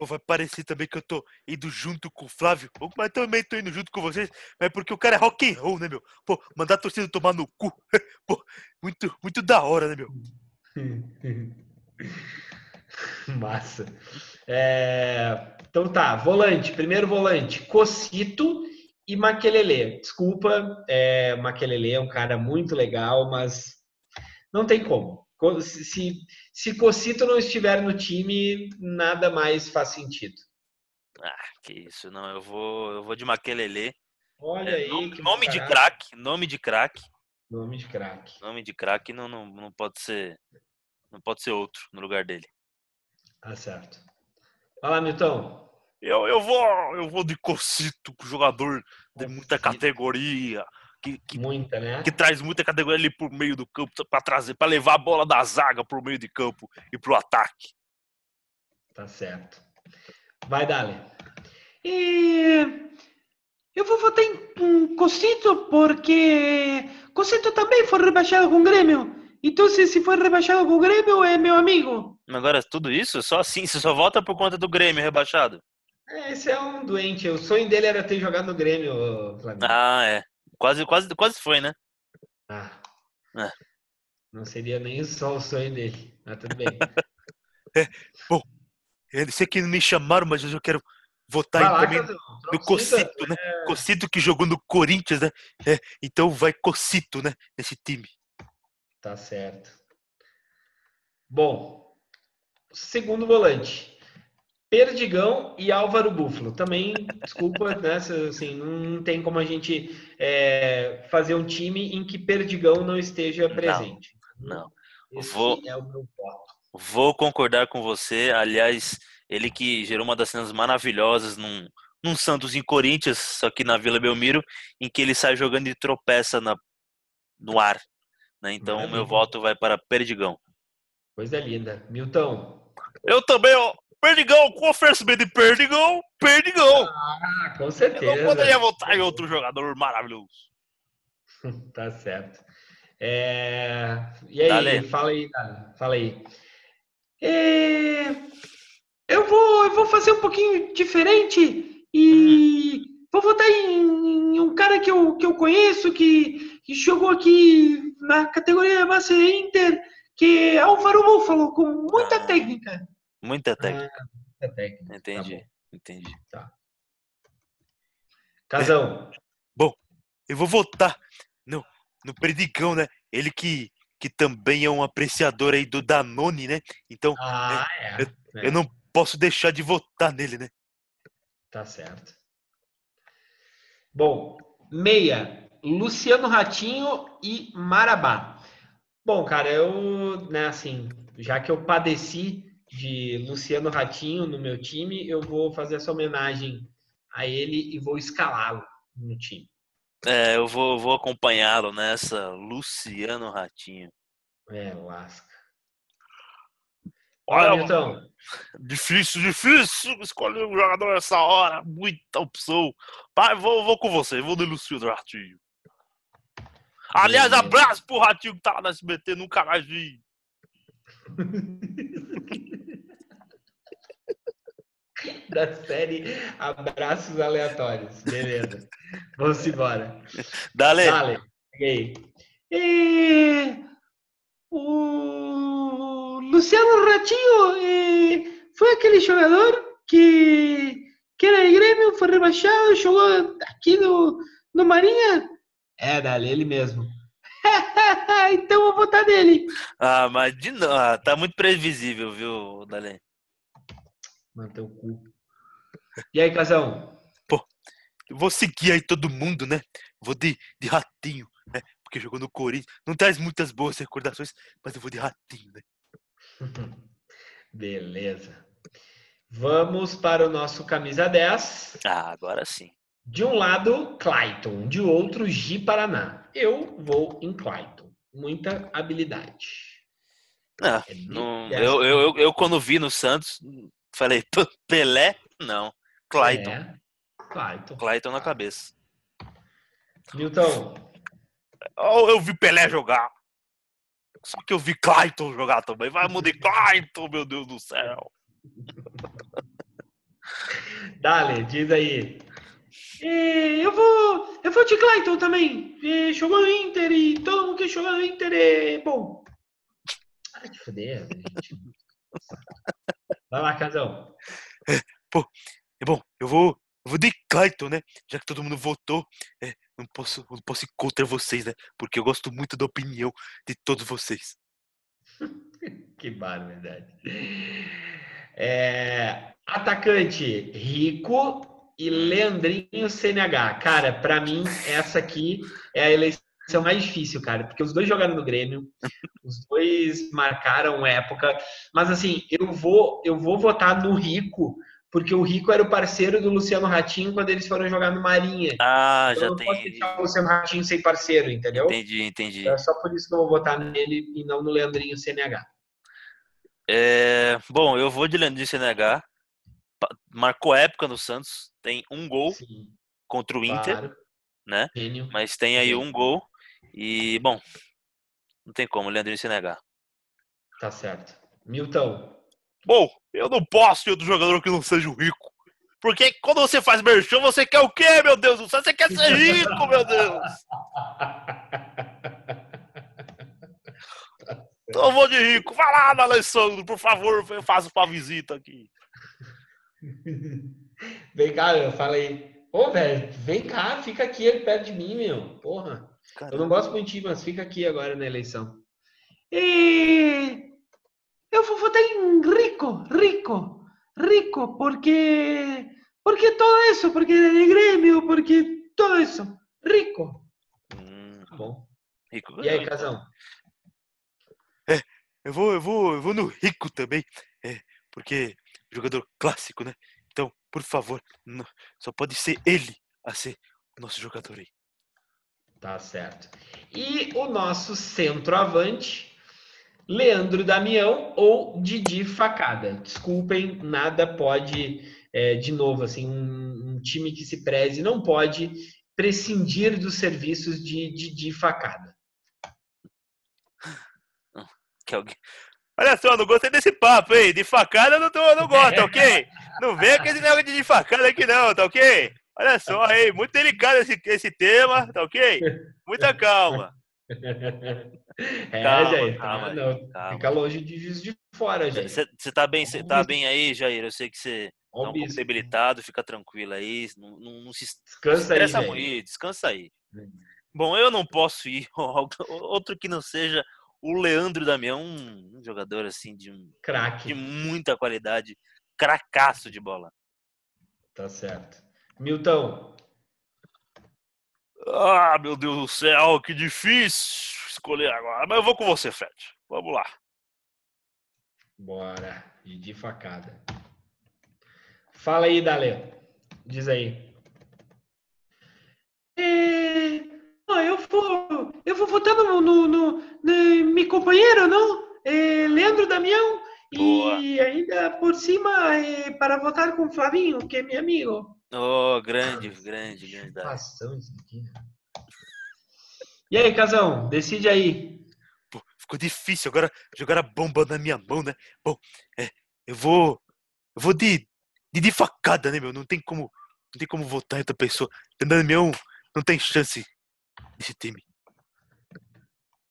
Pô, vai parecer também que eu tô indo junto com o Flávio, mas também tô indo junto com vocês, mas porque o cara é rock and roll, né, meu? Pô, mandar a torcida tomar no cu. Pô, muito, muito da hora, né, meu? Massa. É, Então tá, volante. Primeiro volante, Cocito e Maquelele. Desculpa, é, Maquelele é um cara muito legal, mas não tem como. Se, se Cocito não estiver no time, nada mais faz sentido. Ah, que isso, não. Eu vou, eu vou de Maquelele. Olha É, aí. nome, nome de craque, nome de craque, Nome de craque. nome de craque não, não, não pode ser, não pode ser outro no lugar dele. Tá certo. Vai lá, Milton. Eu, eu vou, eu vou de Cocito, jogador de muita categoria, que, que, Muita, né? que traz muita categoria ali por meio do campo para trazer, para levar a bola da zaga pro meio de campo e pro ataque. Tá certo. Vai, Dali. E eu vou votar em Cocito porque Cocito também foi rebaixado com o Grêmio. Então, se, se foi rebaixado com o Grêmio, é meu amigo. Agora, tudo isso, só assim, você só volta por conta do Grêmio rebaixado? É, esse é um doente. O sonho dele era ter jogado no Grêmio, Flamengo. Ah, é. Quase, quase, quase foi, né? Ah. É. Não seria nem só o sonho dele. Mas tudo bem. Eu sei que não me chamaram, mas eu quero votar lá, também no Cocito, né? Cocito que jogou no Corinthians, né? É, então vai Cocito, né? Nesse time. Tá certo. Bom, segundo volante. Perdigão e Álvaro Búfalo. Também, desculpa, né? Assim, não tem como a gente é, fazer um time em que Perdigão não esteja Não, presente. não. Esse Vou- é o meu voto. Vou concordar com você. Aliás, ele que gerou uma das cenas maravilhosas num, num Santos em Corinthians, só que na Vila Belmiro, em que ele sai jogando e tropeça na, no ar. Né? Então, Maravilha. meu voto vai para Perdigão. Coisa linda. Milton. Eu também, ó. Perdigão, com oferecimento de Perdigão, Perdigão. Ah, com Eu certeza. não poderia votar em outro jogador maravilhoso. Tá certo. É, E aí, Dale. fala aí, fala aí. É, Eu vou, eu vou fazer um pouquinho diferente e vou votar em, em um cara que eu, que eu conheço, que, que jogou aqui na categoria base Inter, que é Álvaro Búfalo, com muita Ah, técnica. Muita técnica. Ah, muita técnica. Entendi, Tá bom. entendi. Casão. Eu vou votar no, no Perdigão, né? Ele que, que também é um apreciador aí do Danone, né? Então, Ah, é. é. eu não posso deixar de votar nele, né? Tá certo. Bom, meia, Luciano Ratinho e Marabá. Bom, cara, eu, né, assim, já que eu padeci de Luciano Ratinho no meu time, eu vou fazer essa homenagem a ele e vou escalá-lo no time. É, eu vou, vou acompanhá-lo nessa. Luciano Ratinho. É, lasca. Olha, Olha, Milton. Difícil, difícil escolher um jogador nessa hora. Muita opção. Pai, vou, vou com você, vou no Luciano Ratinho. Aliás, abraço pro Ratinho que tava no SBT, nunca mais vi. da série Abraços Aleatórios. Beleza. Vamos embora. Dale. Dale. É, o Luciano Ratinho é, foi aquele jogador que, que era de Grêmio, foi rebaixado, jogou aqui no, no Marinha. É, Dale, ele mesmo. então eu vou votar nele. Ah, mas de ah, tá muito previsível, viu, Dale? Mantém o cu. E aí, Casão? Eu vou seguir aí todo mundo, né? Vou de, de ratinho, né? Porque jogou no Corinthians. Não traz muitas boas recordações, mas eu vou de ratinho, né? Beleza. Vamos para o nosso camisa 10. Ah, agora sim. De um lado, Clayton, de outro, Gi Paraná. Eu vou em Clayton. Muita habilidade. Ah, É não, dessa. eu, eu, eu, eu, quando vi no Santos, falei, "Pô, Pelé? Não. Clayton. É, Clayton. Clayton na cabeça. Milton, Oh, eu vi Pelé jogar. Só que eu vi Clayton jogar também. Vai mudar Clayton, meu Deus do céu. Dale, diz aí. É, eu vou, eu vou de Clayton também. É, jogou no Inter e todo mundo que jogou no Inter é bom. Ah, que fuder, gente. Vai lá, Casão. É bom, eu vou, eu vou de Clayton, né? Já que todo mundo votou, é, não posso, não posso ir contra vocês, né? Porque eu gosto muito da opinião de todos vocês. que barbaridade. É, atacante Rico e Leandrinho CNH. Cara, para mim, essa aqui é a eleição mais difícil, cara, porque os dois jogaram no Grêmio, os dois marcaram época, mas assim, eu vou, eu vou votar no Rico, porque o Rico era o parceiro do Luciano Ratinho quando eles foram jogar no Marinha. Ah, então, já tem. Não posso deixar o Luciano Ratinho sem parceiro, entendeu? Entendi, entendi. É só por isso que eu vou votar nele e não no Leandrinho CNH. É, bom, eu vou de Leandrinho CNH. Marcou época no Santos, tem um gol Sim, contra o Inter, claro. né? Gênio. Mas tem aí um gol e, bom, não tem como, Leandrinho CNH. Tá certo. Milton. Bom, eu não posso ter outro jogador que não seja rico. Porque quando você faz merchan, você quer o quê, meu Deus do céu? Você quer ser rico, meu Deus! Então eu vou de rico. Vai lá, Alessandro, por favor, faça uma visita aqui. Vem cá, meu, fala aí. Ô, velho, vem cá, fica aqui perto de mim, meu. Porra. Caramba. Eu não gosto muito de ti, mas fica aqui agora na eleição. E eu vou votar em rico, rico, rico, porque porque todo isso, porque é de Grêmio, porque todo isso, rico. Hum, tá bom. Rico. E aí, Casão? É, eu vou, eu vou, eu vou no rico também, é, porque jogador clássico, né? Então, por favor, não, só pode ser ele a ser o nosso jogador aí. Tá certo. E o nosso centroavante, Leandro Damião ou Didi Facada. Desculpem, nada pode, é, de novo, assim, um, um, time que se preze não pode prescindir dos serviços de Didi Facada. Olha só, não gostei desse papo, hein? De facada eu não, tô, não gosto, tá ok? Não vem com esse negócio de facada aqui não, tá ok? Olha só aí, muito delicado esse, esse tema, tá ok? Muita calma. É, calma, Jair, calma, não, calma. fica longe de juiz de fora, Jair. Você tá bem, você tá bem aí, Jair? Eu sei que você tá um pouco debilitado, fica tranquilo aí, não, não, não se descansa aí, muito, descansa aí. Hum. Bom, eu não posso ir outro que não seja o Leandro Damião, um jogador assim de um craque, de muita qualidade, cracaço de bola. Tá certo. Milton. Ah, meu Deus do céu, que difícil escolher agora. Mas eu vou com você, Fred. Vamos lá. Bora. E de facada. Fala aí, Dale. Diz aí. É... eu vou, eu vou votar no, no, no, no meu companheiro, não? É, Leandro Damião. Boa. E ainda por cima, é, para votar com Flavinho, que é meu amigo. Oh, grande, grande, grande. Ação isso aqui. E aí, Casão, decide aí. Pô, ficou difícil agora jogar a bomba na minha mão, né? Bom, é, eu vou. Eu vou de, de, de facada, né, meu? Não tem como. Não tem como votar em outra pessoa. Damião não tem chance nesse time.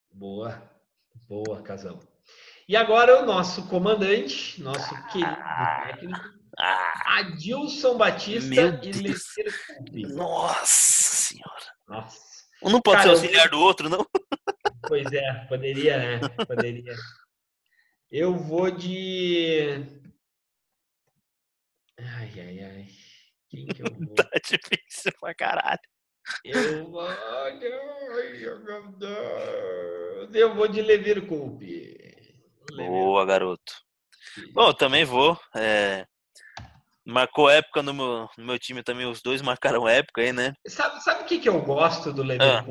Boa. Boa, Casão. E agora o nosso comandante, nosso querido técnico, ah, Adilson Batista e Lecer Nossa senhora. Nossa. Um não pode Cara, ser auxiliar do outro, não? Pois é, poderia, né? Poderia. Eu vou de. Ai, ai, ai. Quem que eu vou? tá difícil pra caralho. Eu vou. Meu. Eu vou de Levir Coupe. Boa, garoto. Bom, também vou. É... Marcou época no meu, no meu time também, os dois marcaram época aí, né? Sabe, sabe o que, que eu gosto do levar ah.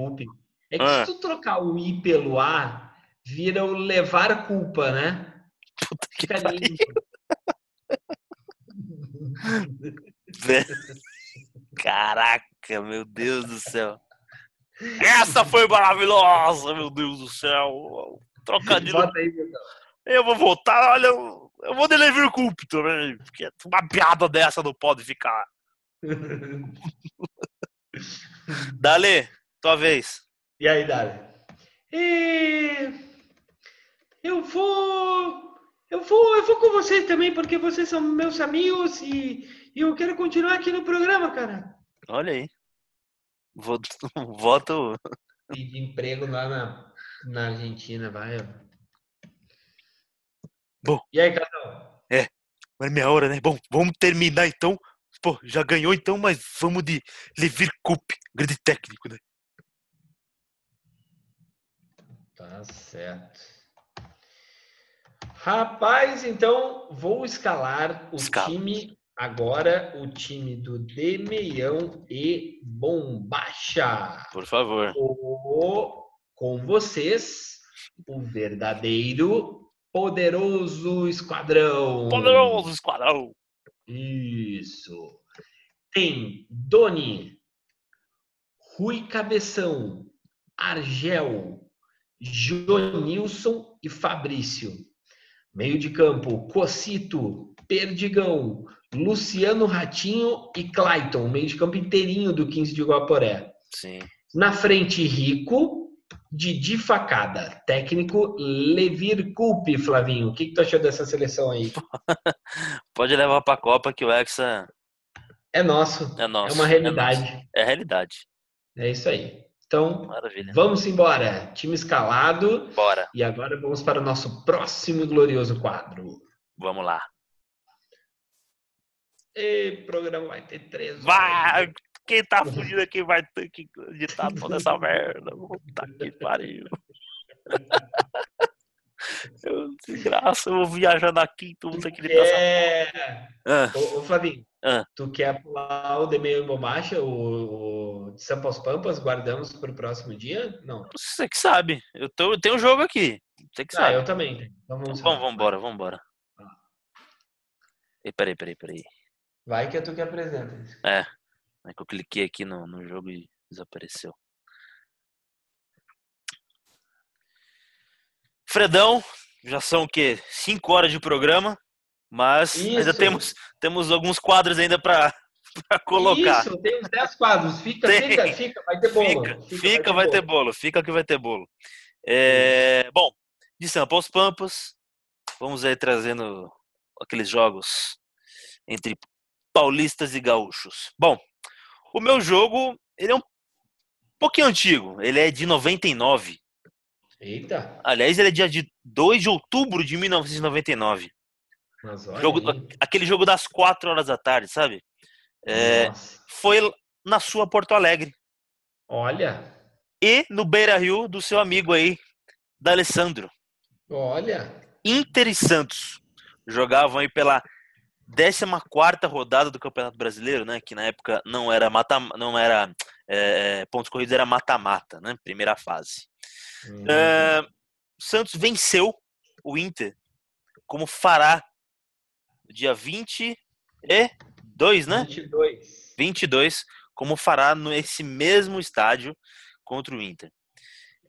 É que ah. se tu trocar o I pelo A, vira o levar culpa, né? Puta que Fica lindo. Caraca, meu Deus do céu. Essa foi maravilhosa, meu Deus do céu. Trocadilho. Bota aí, meu eu vou voltar, olha, eu vou deliver culp também, porque uma piada dessa não pode ficar. Dale, tua vez. E aí, Dale? E... Eu vou. Eu vou, eu vou com vocês também, porque vocês são meus amigos e, e eu quero continuar aqui no programa, cara. Olha aí. Voto. voto... Emprego lá na, na Argentina, vai. Bom. E aí, Carlão? É, mas é minha hora, né? Bom, vamos terminar então. Pô, já ganhou então, mas vamos de Levir Cup, grande técnico, né? Tá certo. Rapaz, então vou escalar o Escala. time agora, o time do Demeião e Bombacha. Por favor. O, com vocês, o verdadeiro poderoso esquadrão. Poderoso esquadrão. Isso. Tem Doni, Rui Cabeção, Argel, Jonilson e Fabrício. Meio de campo, Cocito, Perdigão, Luciano Ratinho e Clayton. Meio de campo inteirinho do 15 de Guaporé. Sim. Na frente, Rico, Didi Facada. Técnico, Levir Culpe, Flavinho. O que, que tu achou dessa seleção aí? Pode levar pra Copa que o Hexa É nosso. é nosso. é uma realidade. É, é realidade. É isso aí. Então, Maravilha. vamos embora. Time escalado. Bora. E agora vamos para o nosso próximo glorioso quadro. Vamos lá. E o programa vai ter três horas. Quem tá fugindo aqui vai ter que editar toda essa merda. Puta que pariu. Eu, desgraça, eu vou viajando aqui, tu não tem que editar essa É... Ah, Ô, ô, Flavinho, Ah. tu quer pular o de meio bombacha, o, o de São Paulo Pampas, guardamos para o próximo dia? Não. Você que sabe. Eu, tô, eu tenho um jogo aqui. Você que Ah, sabe. eu também. Então vamos, Vamos, vamos embora, vamos embora. Ah. Ei, Peraí, peraí, peraí. Vai que é tu que apresenta. É. É que eu cliquei aqui no, no jogo e desapareceu. Fredão, já são o quê? Cinco horas de programa, mas ainda Isso. temos, temos alguns quadros ainda para colocar. Isso, tem uns 10 quadros. Fica, Tem. fica, fica, vai ter bolo. Fica, fica, vai ter bolo, fica que vai ter bolo. É, bom, de Sampa aos Pampas, vamos aí trazendo aqueles jogos entre paulistas e gaúchos. Bom, o meu jogo, ele é um pouquinho antigo, ele é de 99. Eita, Aliás, ele é dia de 2 de outubro de 1999. mas olha Jogo, aquele jogo das 4 horas da tarde, sabe? É, foi na sua Porto Alegre. Olha, E no Beira Rio do seu amigo aí, da Alessandro. olha. Inter e Santos jogavam aí pela 14 rodada do Campeonato Brasileiro, né? Que na época não era mata, não era é, pontos corridos, era mata-mata, né? Primeira fase. Hum, É, Santos venceu o Inter como fará no dia 22, né? 22. 22, como fará nesse mesmo estádio contra o Inter.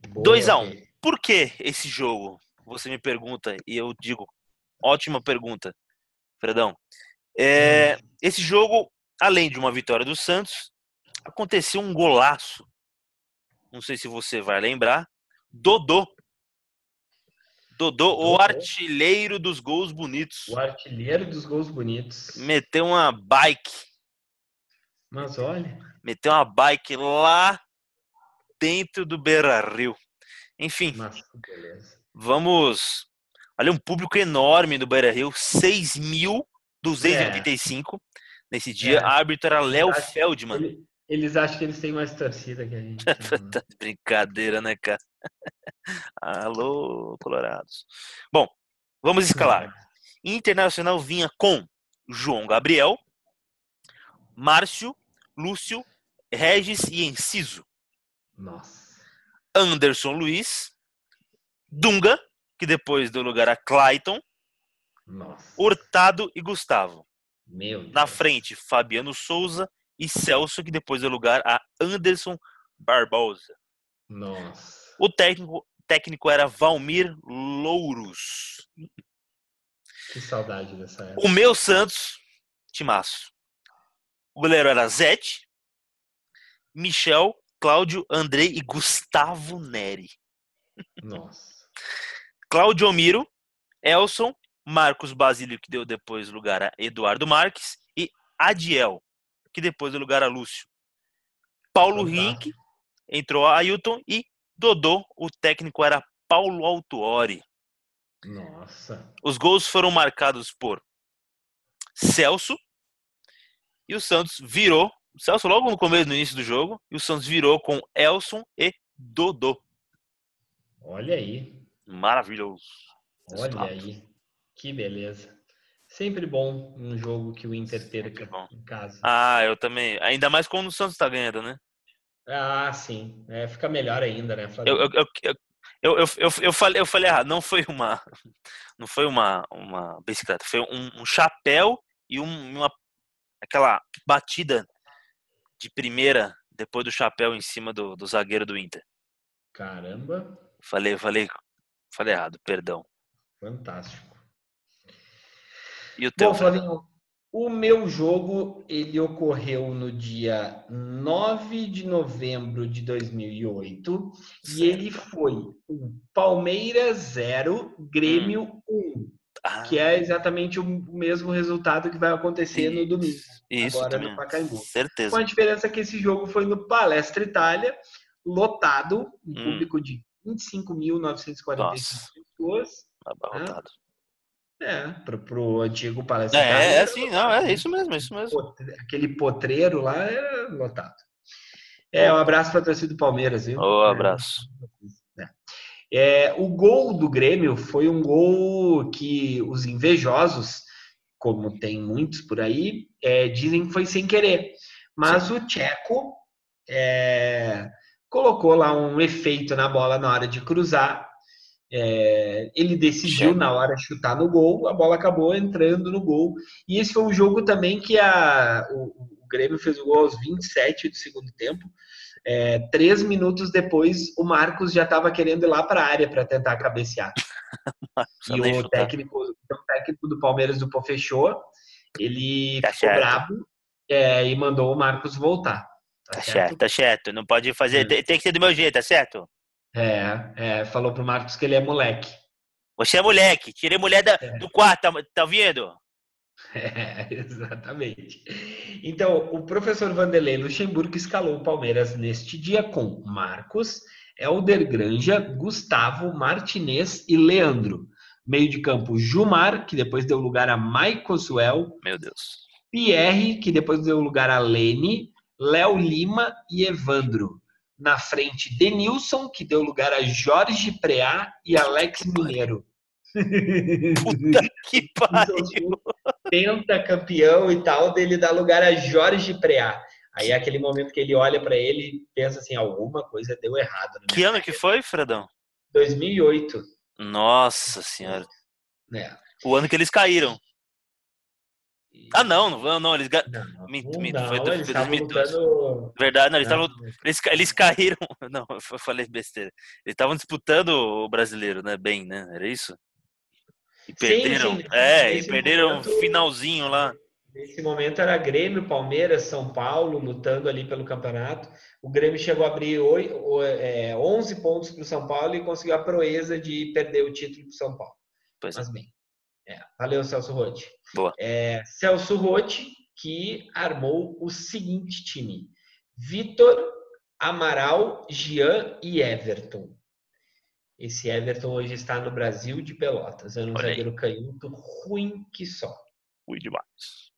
Boa, 2 a 1. Gui. Por que esse jogo? Você me pergunta e eu digo, ótima pergunta, Fredão. É, esse jogo, além de uma vitória do Santos, aconteceu um golaço. Não sei se você vai lembrar. Dodô. Dodô, o Dodô. artilheiro dos gols bonitos. O artilheiro dos gols bonitos. Meteu uma bike. Mas olha, Meteu uma bike lá dentro do Beira Rio. Enfim, mas. Vamos. Olha, um público enorme do Beira Rio, 6.285 nesse dia. É. Árbitro era Léo Feldman. Ele- eles acham que eles têm mais torcida que a gente. né? Tá de brincadeira, né, cara? Alô, Colorados. Bom, vamos escalar. Internacional vinha com João Gabriel, Márcio, Lúcio, Regis e Enciso. Nossa. Anderson Luiz, Dunga, que depois deu lugar a Clayton, Nossa. Hurtado e Gustavo. Meu Deus. Na frente, Fabiano Souza e Celso, que depois deu lugar a Anderson Barbosa. Nossa. O técnico, técnico era Valmir Louros. Que saudade dessa época. O meu Santos, timaço. O goleiro era Zete, Michel, Cláudio, Andrei e Gustavo Neri. Nossa. Cláudio Omiro, Elson, Marcos Basílio, que deu depois lugar a Eduardo Marques, e Adiel, que depois deu lugar a Lúcio. Paulo Fantástico. Rink, entrou Ailton e Dodô, o técnico era Paulo Autuori. Nossa. Os gols foram marcados por Celso e o Santos virou. O Celso logo no começo, no início do jogo, e o Santos virou com Elson e Dodô. Olha aí. Maravilhoso. Olha Resultado. aí. Que beleza. Sempre bom um jogo que o Inter perca em casa. Ah, eu também. Ainda mais quando o Santos tá ganhando, né? Ah, sim. É, fica melhor ainda, né, Eu, eu, eu, eu, eu, eu, eu, eu falei, eu falei errado. Não foi uma, não foi uma, uma bicicleta. Foi um, um chapéu e um, uma aquela batida de primeira depois do chapéu em cima do, do zagueiro do Inter. Caramba, Falei, falei, falei errado. Perdão. fantástico. E o teu? Bom, Flavinho, o meu jogo ele ocorreu no dia 9 de novembro de 2008 e ele foi um Palmeiras 0, Grêmio 1, Ah, que é exatamente o mesmo resultado que vai acontecer no domingo, isso agora também. no Pacaembu. Certeza. Com a diferença que esse jogo foi no Palestra Itália, lotado, um Hum. público de 25.945 Nossa. pessoas. Abarrotado. É, pro, pro antigo Palestra É, é, assim, não, é isso mesmo, é isso mesmo. aquele potreiro lá era lotado. É, um abraço para a torcida do Palmeiras, viu? Ô, abraço. É, o gol do Grêmio foi um gol que os invejosos, como tem muitos por aí, é, dizem que foi sem querer. Mas o Tcheco é, colocou lá um efeito na bola na hora de cruzar. É, ele decidiu na hora chutar no gol, a bola acabou entrando no gol. E esse foi um jogo também que a, o, o Grêmio fez o gol aos 27 do segundo tempo. É, três minutos depois, o Marcos já estava querendo ir lá para a área para tentar cabecear. E o técnico, o técnico do Palmeiras, do Pô, fechou. Ele Tá ficou certo. brabo é, e mandou o Marcos voltar. Tá certo, tá certo. Não pode fazer. Tem, que ser do meu jeito, tá certo? É, é, falou pro Marcos que ele é moleque. Você é moleque. Tirei mulher da- É. do quarto, tá, tá ouvindo? É, exatamente. Então, o professor Vanderlei Luxemburgo escalou o Palmeiras neste dia com Marcos, Helder Granja, Gustavo, Martinez e Leandro. Meio de campo, Jumar, que depois deu lugar a Maicoswell, Meu Deus. Pierre, que depois deu lugar a Lene, Léo Lima e Evandro. Na frente, Denilson, que deu lugar a Jorge Preá e Alex Mineiro. Puta que pariu. pentacampeão e tal, dele dá lugar a Jorge Preá. Aí é aquele momento que ele olha para ele e pensa assim, alguma coisa deu errado. Que ano que foi, Fredão? 2008, Nossa senhora. né? O ano que eles caíram. Ah, não, não, não, eles. ga- Não, Minto, não, minto, foi não, dois- eles foi estavam 2012. lutando... Verdade, não, eles estavam. Não, Eles, ca- eles caíram. Não, eu falei besteira. Eles estavam disputando o brasileiro, né? Bem, né? Era isso? E perderam. sim. É, e perderam momento- finalzinho lá. Nesse momento era Grêmio, Palmeiras, São Paulo lutando ali pelo campeonato. O Grêmio chegou a abrir oi- o- é, 11 pontos para o São Paulo e conseguiu a proeza de perder o título para o São Paulo. Pois é. Mas bem, é, valeu Celso Rotti. Boa. É, Celso Rotti que armou o seguinte time: Vitor, Amaral, Jean e Everton. Esse Everton hoje está no Brasil de Pelotas. É um Olha aí. zagueiro canhoto ruim que só. Fui demais.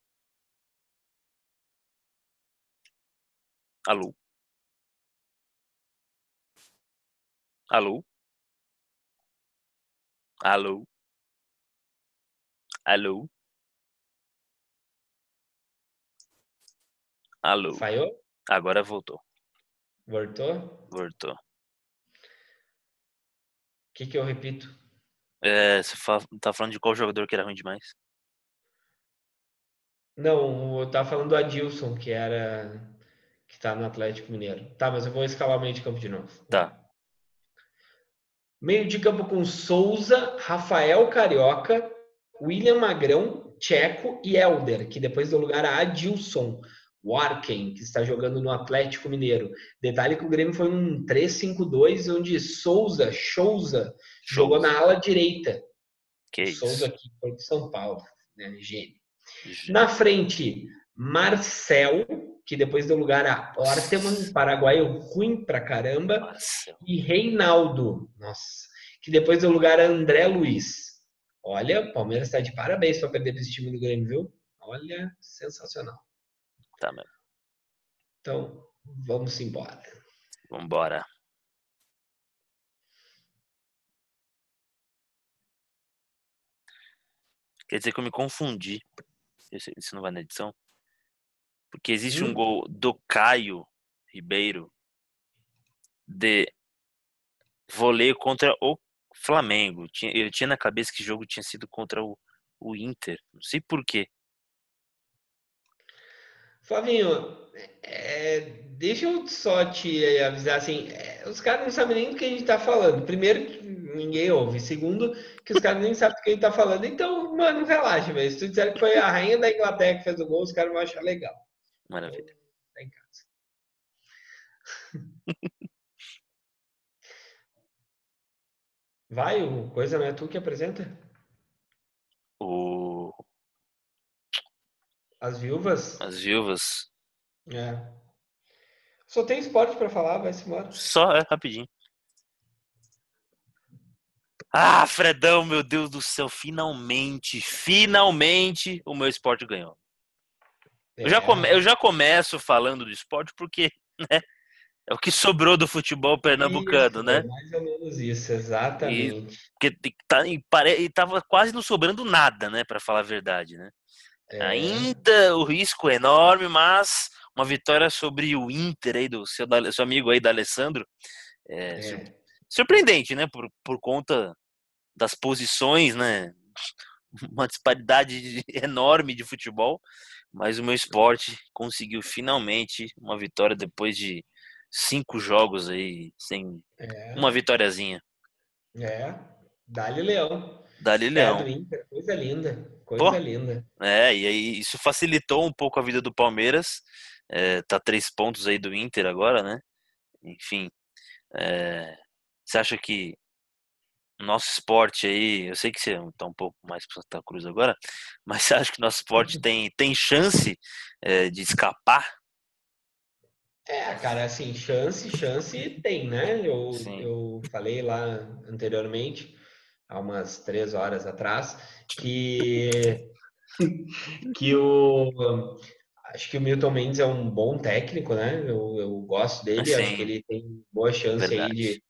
Alô? Alô? Alô? Alô? Alô? Falhou? Agora voltou. Voltou? Voltou. O que, que eu repito? É, você fala- tá falando de qual jogador que era ruim demais? Não, eu tava falando do Adilson, que era. que tá no Atlético Mineiro. Tá, mas eu vou escalar o meio de campo de novo. Tá. Meio de campo com Souza, Rafael Carioca, William Magrão, Checo e Elder, que depois deu lugar a Adilson Warken, que está jogando no Atlético Mineiro. Detalhe que o Grêmio foi um 3-5-2, onde Souza, Souza, jogou na ala direita. Que. Souza que foi de São Paulo, né? Gênio. Gente, Na frente, Marcel, que depois deu lugar a Orteman, paraguaio ruim pra caramba, Marcelo. e Reinaldo, nossa, que depois deu lugar a André Luiz. Olha, o Palmeiras está de parabéns para perder para esse time do Grêmio, viu? Olha, sensacional. Tá mesmo. Então, vamos embora. Vambora. Quer dizer que eu me confundi. Isso não vai na edição? Porque existe hum. um gol do Caio Ribeiro de voleio contra o Flamengo. Eu tinha na cabeça que o jogo tinha sido contra o, o Inter. Não sei porquê. Flavinho, é, deixa eu só te avisar assim, é, os caras não sabem nem do que a gente tá falando. Primeiro, que ninguém ouve. Segundo, que os caras nem sabem do que a gente tá falando. Então, mano, relaxa, velho. Se tu disser que foi a rainha da Inglaterra que fez o gol, os caras vão achar legal. Maravilha. Tá em casa. Vai, o coisa não é tu que apresenta? O as viúvas? As viúvas. É. Só tem esporte para falar, vai se embora. Só, é, rapidinho. Ah, Fredão, meu Deus do céu, finalmente, finalmente o meu esporte ganhou. É. Eu, já come, eu já começo falando do esporte porque né, é o que sobrou do futebol pernambucano, isso, né? Mais ou menos isso, exatamente. E, porque tá, e, e tava quase não sobrando nada, né, para falar a verdade, né? É. Ainda o risco é enorme, mas uma vitória sobre o Inter aí do seu, seu amigo aí da Alessandro é, é. surpreendente, né? Por, por conta das posições, né? Uma disparidade enorme de futebol, mas o meu esporte conseguiu finalmente uma vitória depois de cinco jogos aí sem é. uma vitóriazinha. É, Dali Leão. Dali Leão. Inter, coisa linda. Coisa Pô, linda. É, e aí isso facilitou um pouco a vida do Palmeiras. É, tá três pontos aí do Inter agora, né? Enfim. É, você acha que nosso esporte aí, eu sei que você tá um pouco mais para Santa Cruz agora, mas você acha que nosso esporte tem, tem chance é, de escapar? É, cara, assim, chance, chance tem, né? Eu, eu falei lá anteriormente há umas três horas atrás, que, que o. Acho que o Milton Mendes é um bom técnico, né? Eu, eu gosto dele, Sim. acho que ele tem boa chance Verdade. aí de,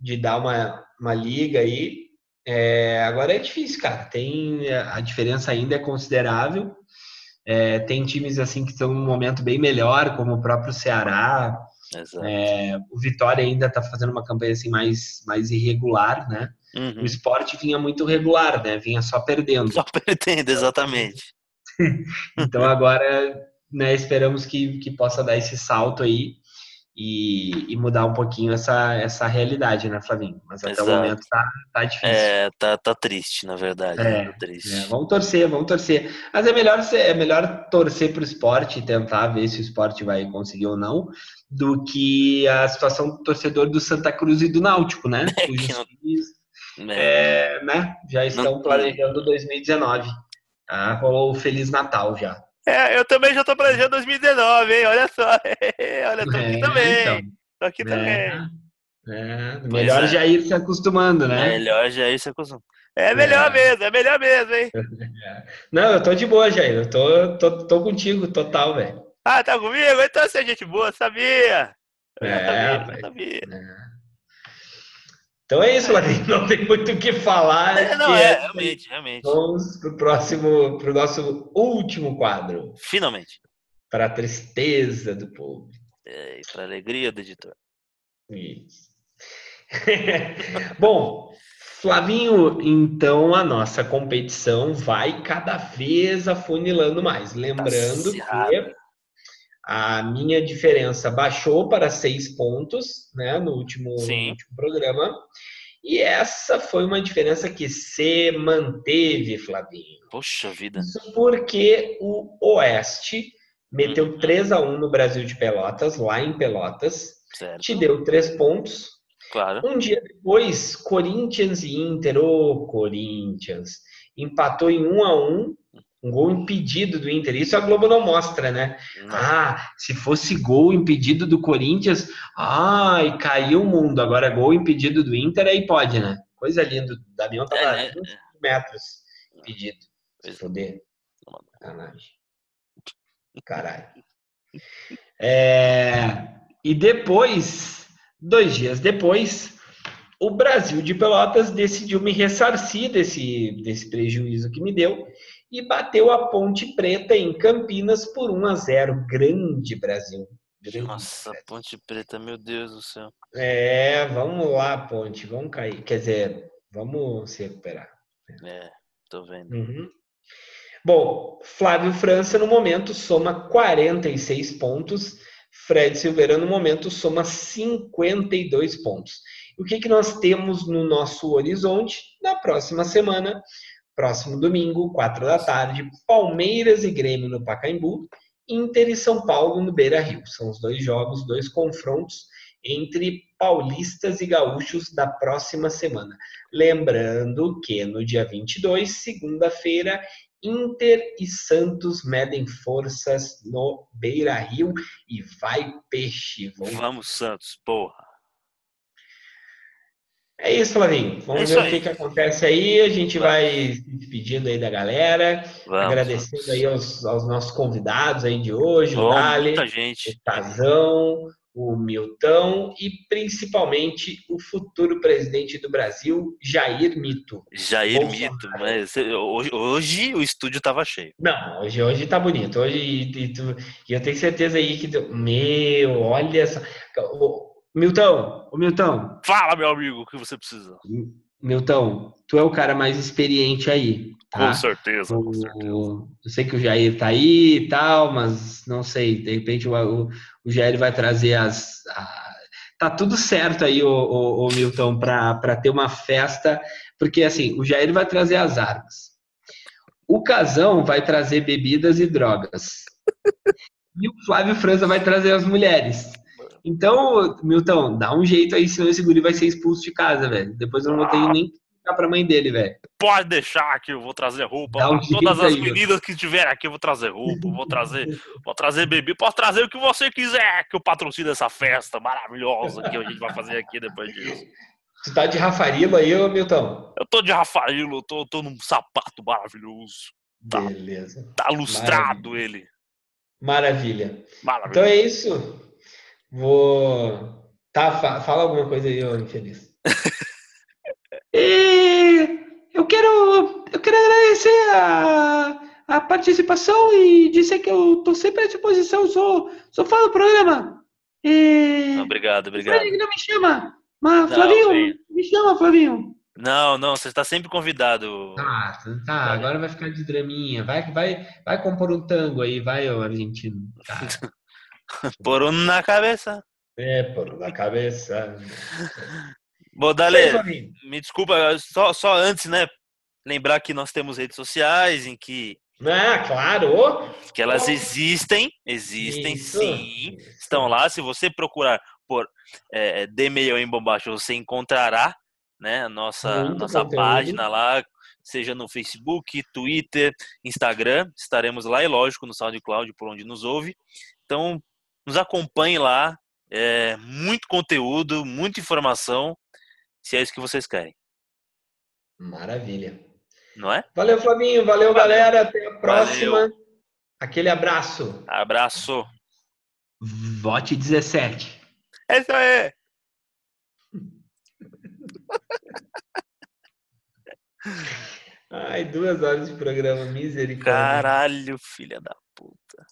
de dar uma, uma liga aí. É, agora é difícil, cara. Tem a diferença ainda é considerável. É, tem times assim que estão num momento bem melhor, como o próprio Ceará. É, o Vitória ainda está fazendo uma campanha assim mais, mais irregular, né? Uhum. O esporte vinha muito regular, né? Vinha só perdendo. Só perdendo, exatamente. então agora, né, esperamos que, que possa dar esse salto aí e, e, mudar um pouquinho essa, essa realidade, né, Flavinho? Mas até Exato. o momento tá, tá difícil. É, tá, tá triste, na verdade. É, tá triste. É, vamos torcer, vamos torcer. Mas é melhor, é melhor torcer pro esporte e tentar ver se o esporte vai conseguir ou não, do que a situação do torcedor do Santa Cruz e do Náutico, né? É, é, né? Já estão não, planejando 2019. Ah, rolou o Feliz Natal já. É, eu também já estou planejando 2019, hein? Olha só. Olha, tô aqui é, também. Então. Tô aqui é, também. É, melhor é. já ir se acostumando, né? Melhor já ir se acostumando. É melhor mesmo, é melhor mesmo, hein? Não, eu tô de boa, Jair. Eu tô, tô, tô contigo, total, velho. Ah, tá comigo? Então você é gente boa, sabia? Eu é, sabia, sabia. Então é isso, Ladinho. Não tem muito o que falar. É, não, é, é, realmente, realmente. Vamos pro próximo, pro nosso último quadro. Finalmente. Para a tristeza do povo. É, e para a alegria do editor. Isso. Bom, Flavinho, então a nossa competição vai cada vez afunilando mais. Lembrando tá que a minha diferença baixou para seis pontos né, no, último, no último programa. E essa foi uma diferença que se manteve, Flavinho. Poxa vida. Isso porque o Oeste meteu 3 uhum. a 1 no Brasil de Pelotas, lá em Pelotas. Certo. Te deu três pontos. Claro. Um dia depois, Corinthians e Inter, ô oh, Corinthians, empatou em 1 a 1 um gol impedido do Inter. Isso a Globo não mostra, né? Ah, se fosse gol impedido do Corinthians, ai, caiu o mundo. Agora gol impedido do Inter, aí pode, né? Coisa linda. O Damião tava é, é, metros pedido. Se foder. Sacanagem. Caralho. É, e depois, dois dias depois, o Brasil de Pelotas decidiu me ressarcir desse, desse prejuízo que me deu e bateu a Ponte Preta em Campinas por 1 a 0. Grande Brasil. Grande Nossa, Brasil. Ponte Preta, meu Deus do céu. É, vamos lá, Ponte, vamos cair. Quer dizer, vamos se recuperar. É, tô vendo. Uhum. Bom, Flávio França no momento soma 46 pontos, Fred Silveira no momento soma 52 pontos. O que, que nós temos no nosso horizonte na próxima semana? Próximo domingo, 4 da tarde, Palmeiras e Grêmio no Pacaembu, Inter e São Paulo no Beira Rio. São os dois jogos, dois confrontos entre paulistas e gaúchos da próxima semana. Lembrando que no dia 22, segunda-feira, Inter e Santos medem forças no Beira Rio e vai peixe. Vamos, Vamos Santos, porra. É isso, Flavinho. Vamos É isso ver o aí. que, que acontece aí. A gente vai se despedindo aí da galera, Vamos. agradecendo aí aos, aos nossos convidados aí de hoje, o Bom, Dali, muita o. Tazão, o Milton e principalmente o futuro presidente do Brasil, Jair Mito. Jair Bolsonaro. Mito, mas hoje, hoje o estúdio tava cheio. Não, hoje, hoje tá bonito. Hoje e, tu- e eu tenho certeza aí que. Meu, olha essa. Ô, Milton, ô Milton, Fala, meu amigo, o que você precisa? Milton, tu é o cara mais experiente aí. Tá? Com certeza, com certeza. Eu sei que o Jair tá aí e tal, mas não sei, de repente o, o, o Jair vai trazer as. a- tá tudo certo aí, o, o, o Milton, para ter uma festa, porque assim, o Jair vai trazer as armas. O Casão vai trazer bebidas e drogas. E o Flávio França vai trazer as mulheres. Então, Milton, dá um jeito aí, senão esse guri vai ser expulso de casa, velho. Depois eu não vou ter nem que ficar pra mãe dele, velho. Pode deixar que eu vou trazer roupa. Um todas as aí, meninas que estiverem aqui, eu vou trazer roupa, vou trazer, vou trazer bebê, posso trazer o que você quiser, que eu patrocino essa festa maravilhosa que a gente vai fazer aqui depois disso. Tu tá de Rafarilo aí, ô Milton? Eu tô de Rafaelo, eu tô, tô num sapato maravilhoso. Tá. Beleza. Tá lustrado ele. Maravilha. Maravilhoso. Então é isso. Vou. Tá, fa- fala alguma coisa aí, ô infeliz. eu quero. Eu quero agradecer a, a participação e dizer que eu tô sempre à disposição, sou, sou fã do programa. E... Obrigado, obrigado. Fred não me chama. Mas, Não, Flavinho, me chama, Flavinho. Não, não, você está sempre convidado. Tá, tá, agora vai ficar de draminha. Vai, vai, vai compor um tango aí, vai, ô argentino. Tá. Por um na cabeça. É, por na cabeça. Bom, Ei, Dale, Flavinho. me desculpa, só, só antes, né? Lembrar que nós temos redes sociais em que, Ah, claro. que elas existem, existem Isso, sim, estão lá. Se você procurar por é, D-Mail em Bombacho, você encontrará né, a nossa, Muito nossa conteúdo. página lá, seja no Facebook, Twitter, Instagram. Estaremos lá e, lógico, no SoundCloud, por onde nos ouve. Então, nos acompanhe lá. É, muito conteúdo, muita informação, se é isso que vocês querem, Maravilha. não é? Valeu, Flavinho. Valeu, Valeu. galera. Até a próxima. Valeu. Aquele abraço. Abraço! Vote 17. É isso aí! Ai, duas horas de programa. Misericórdia. Caralho, filha da puta.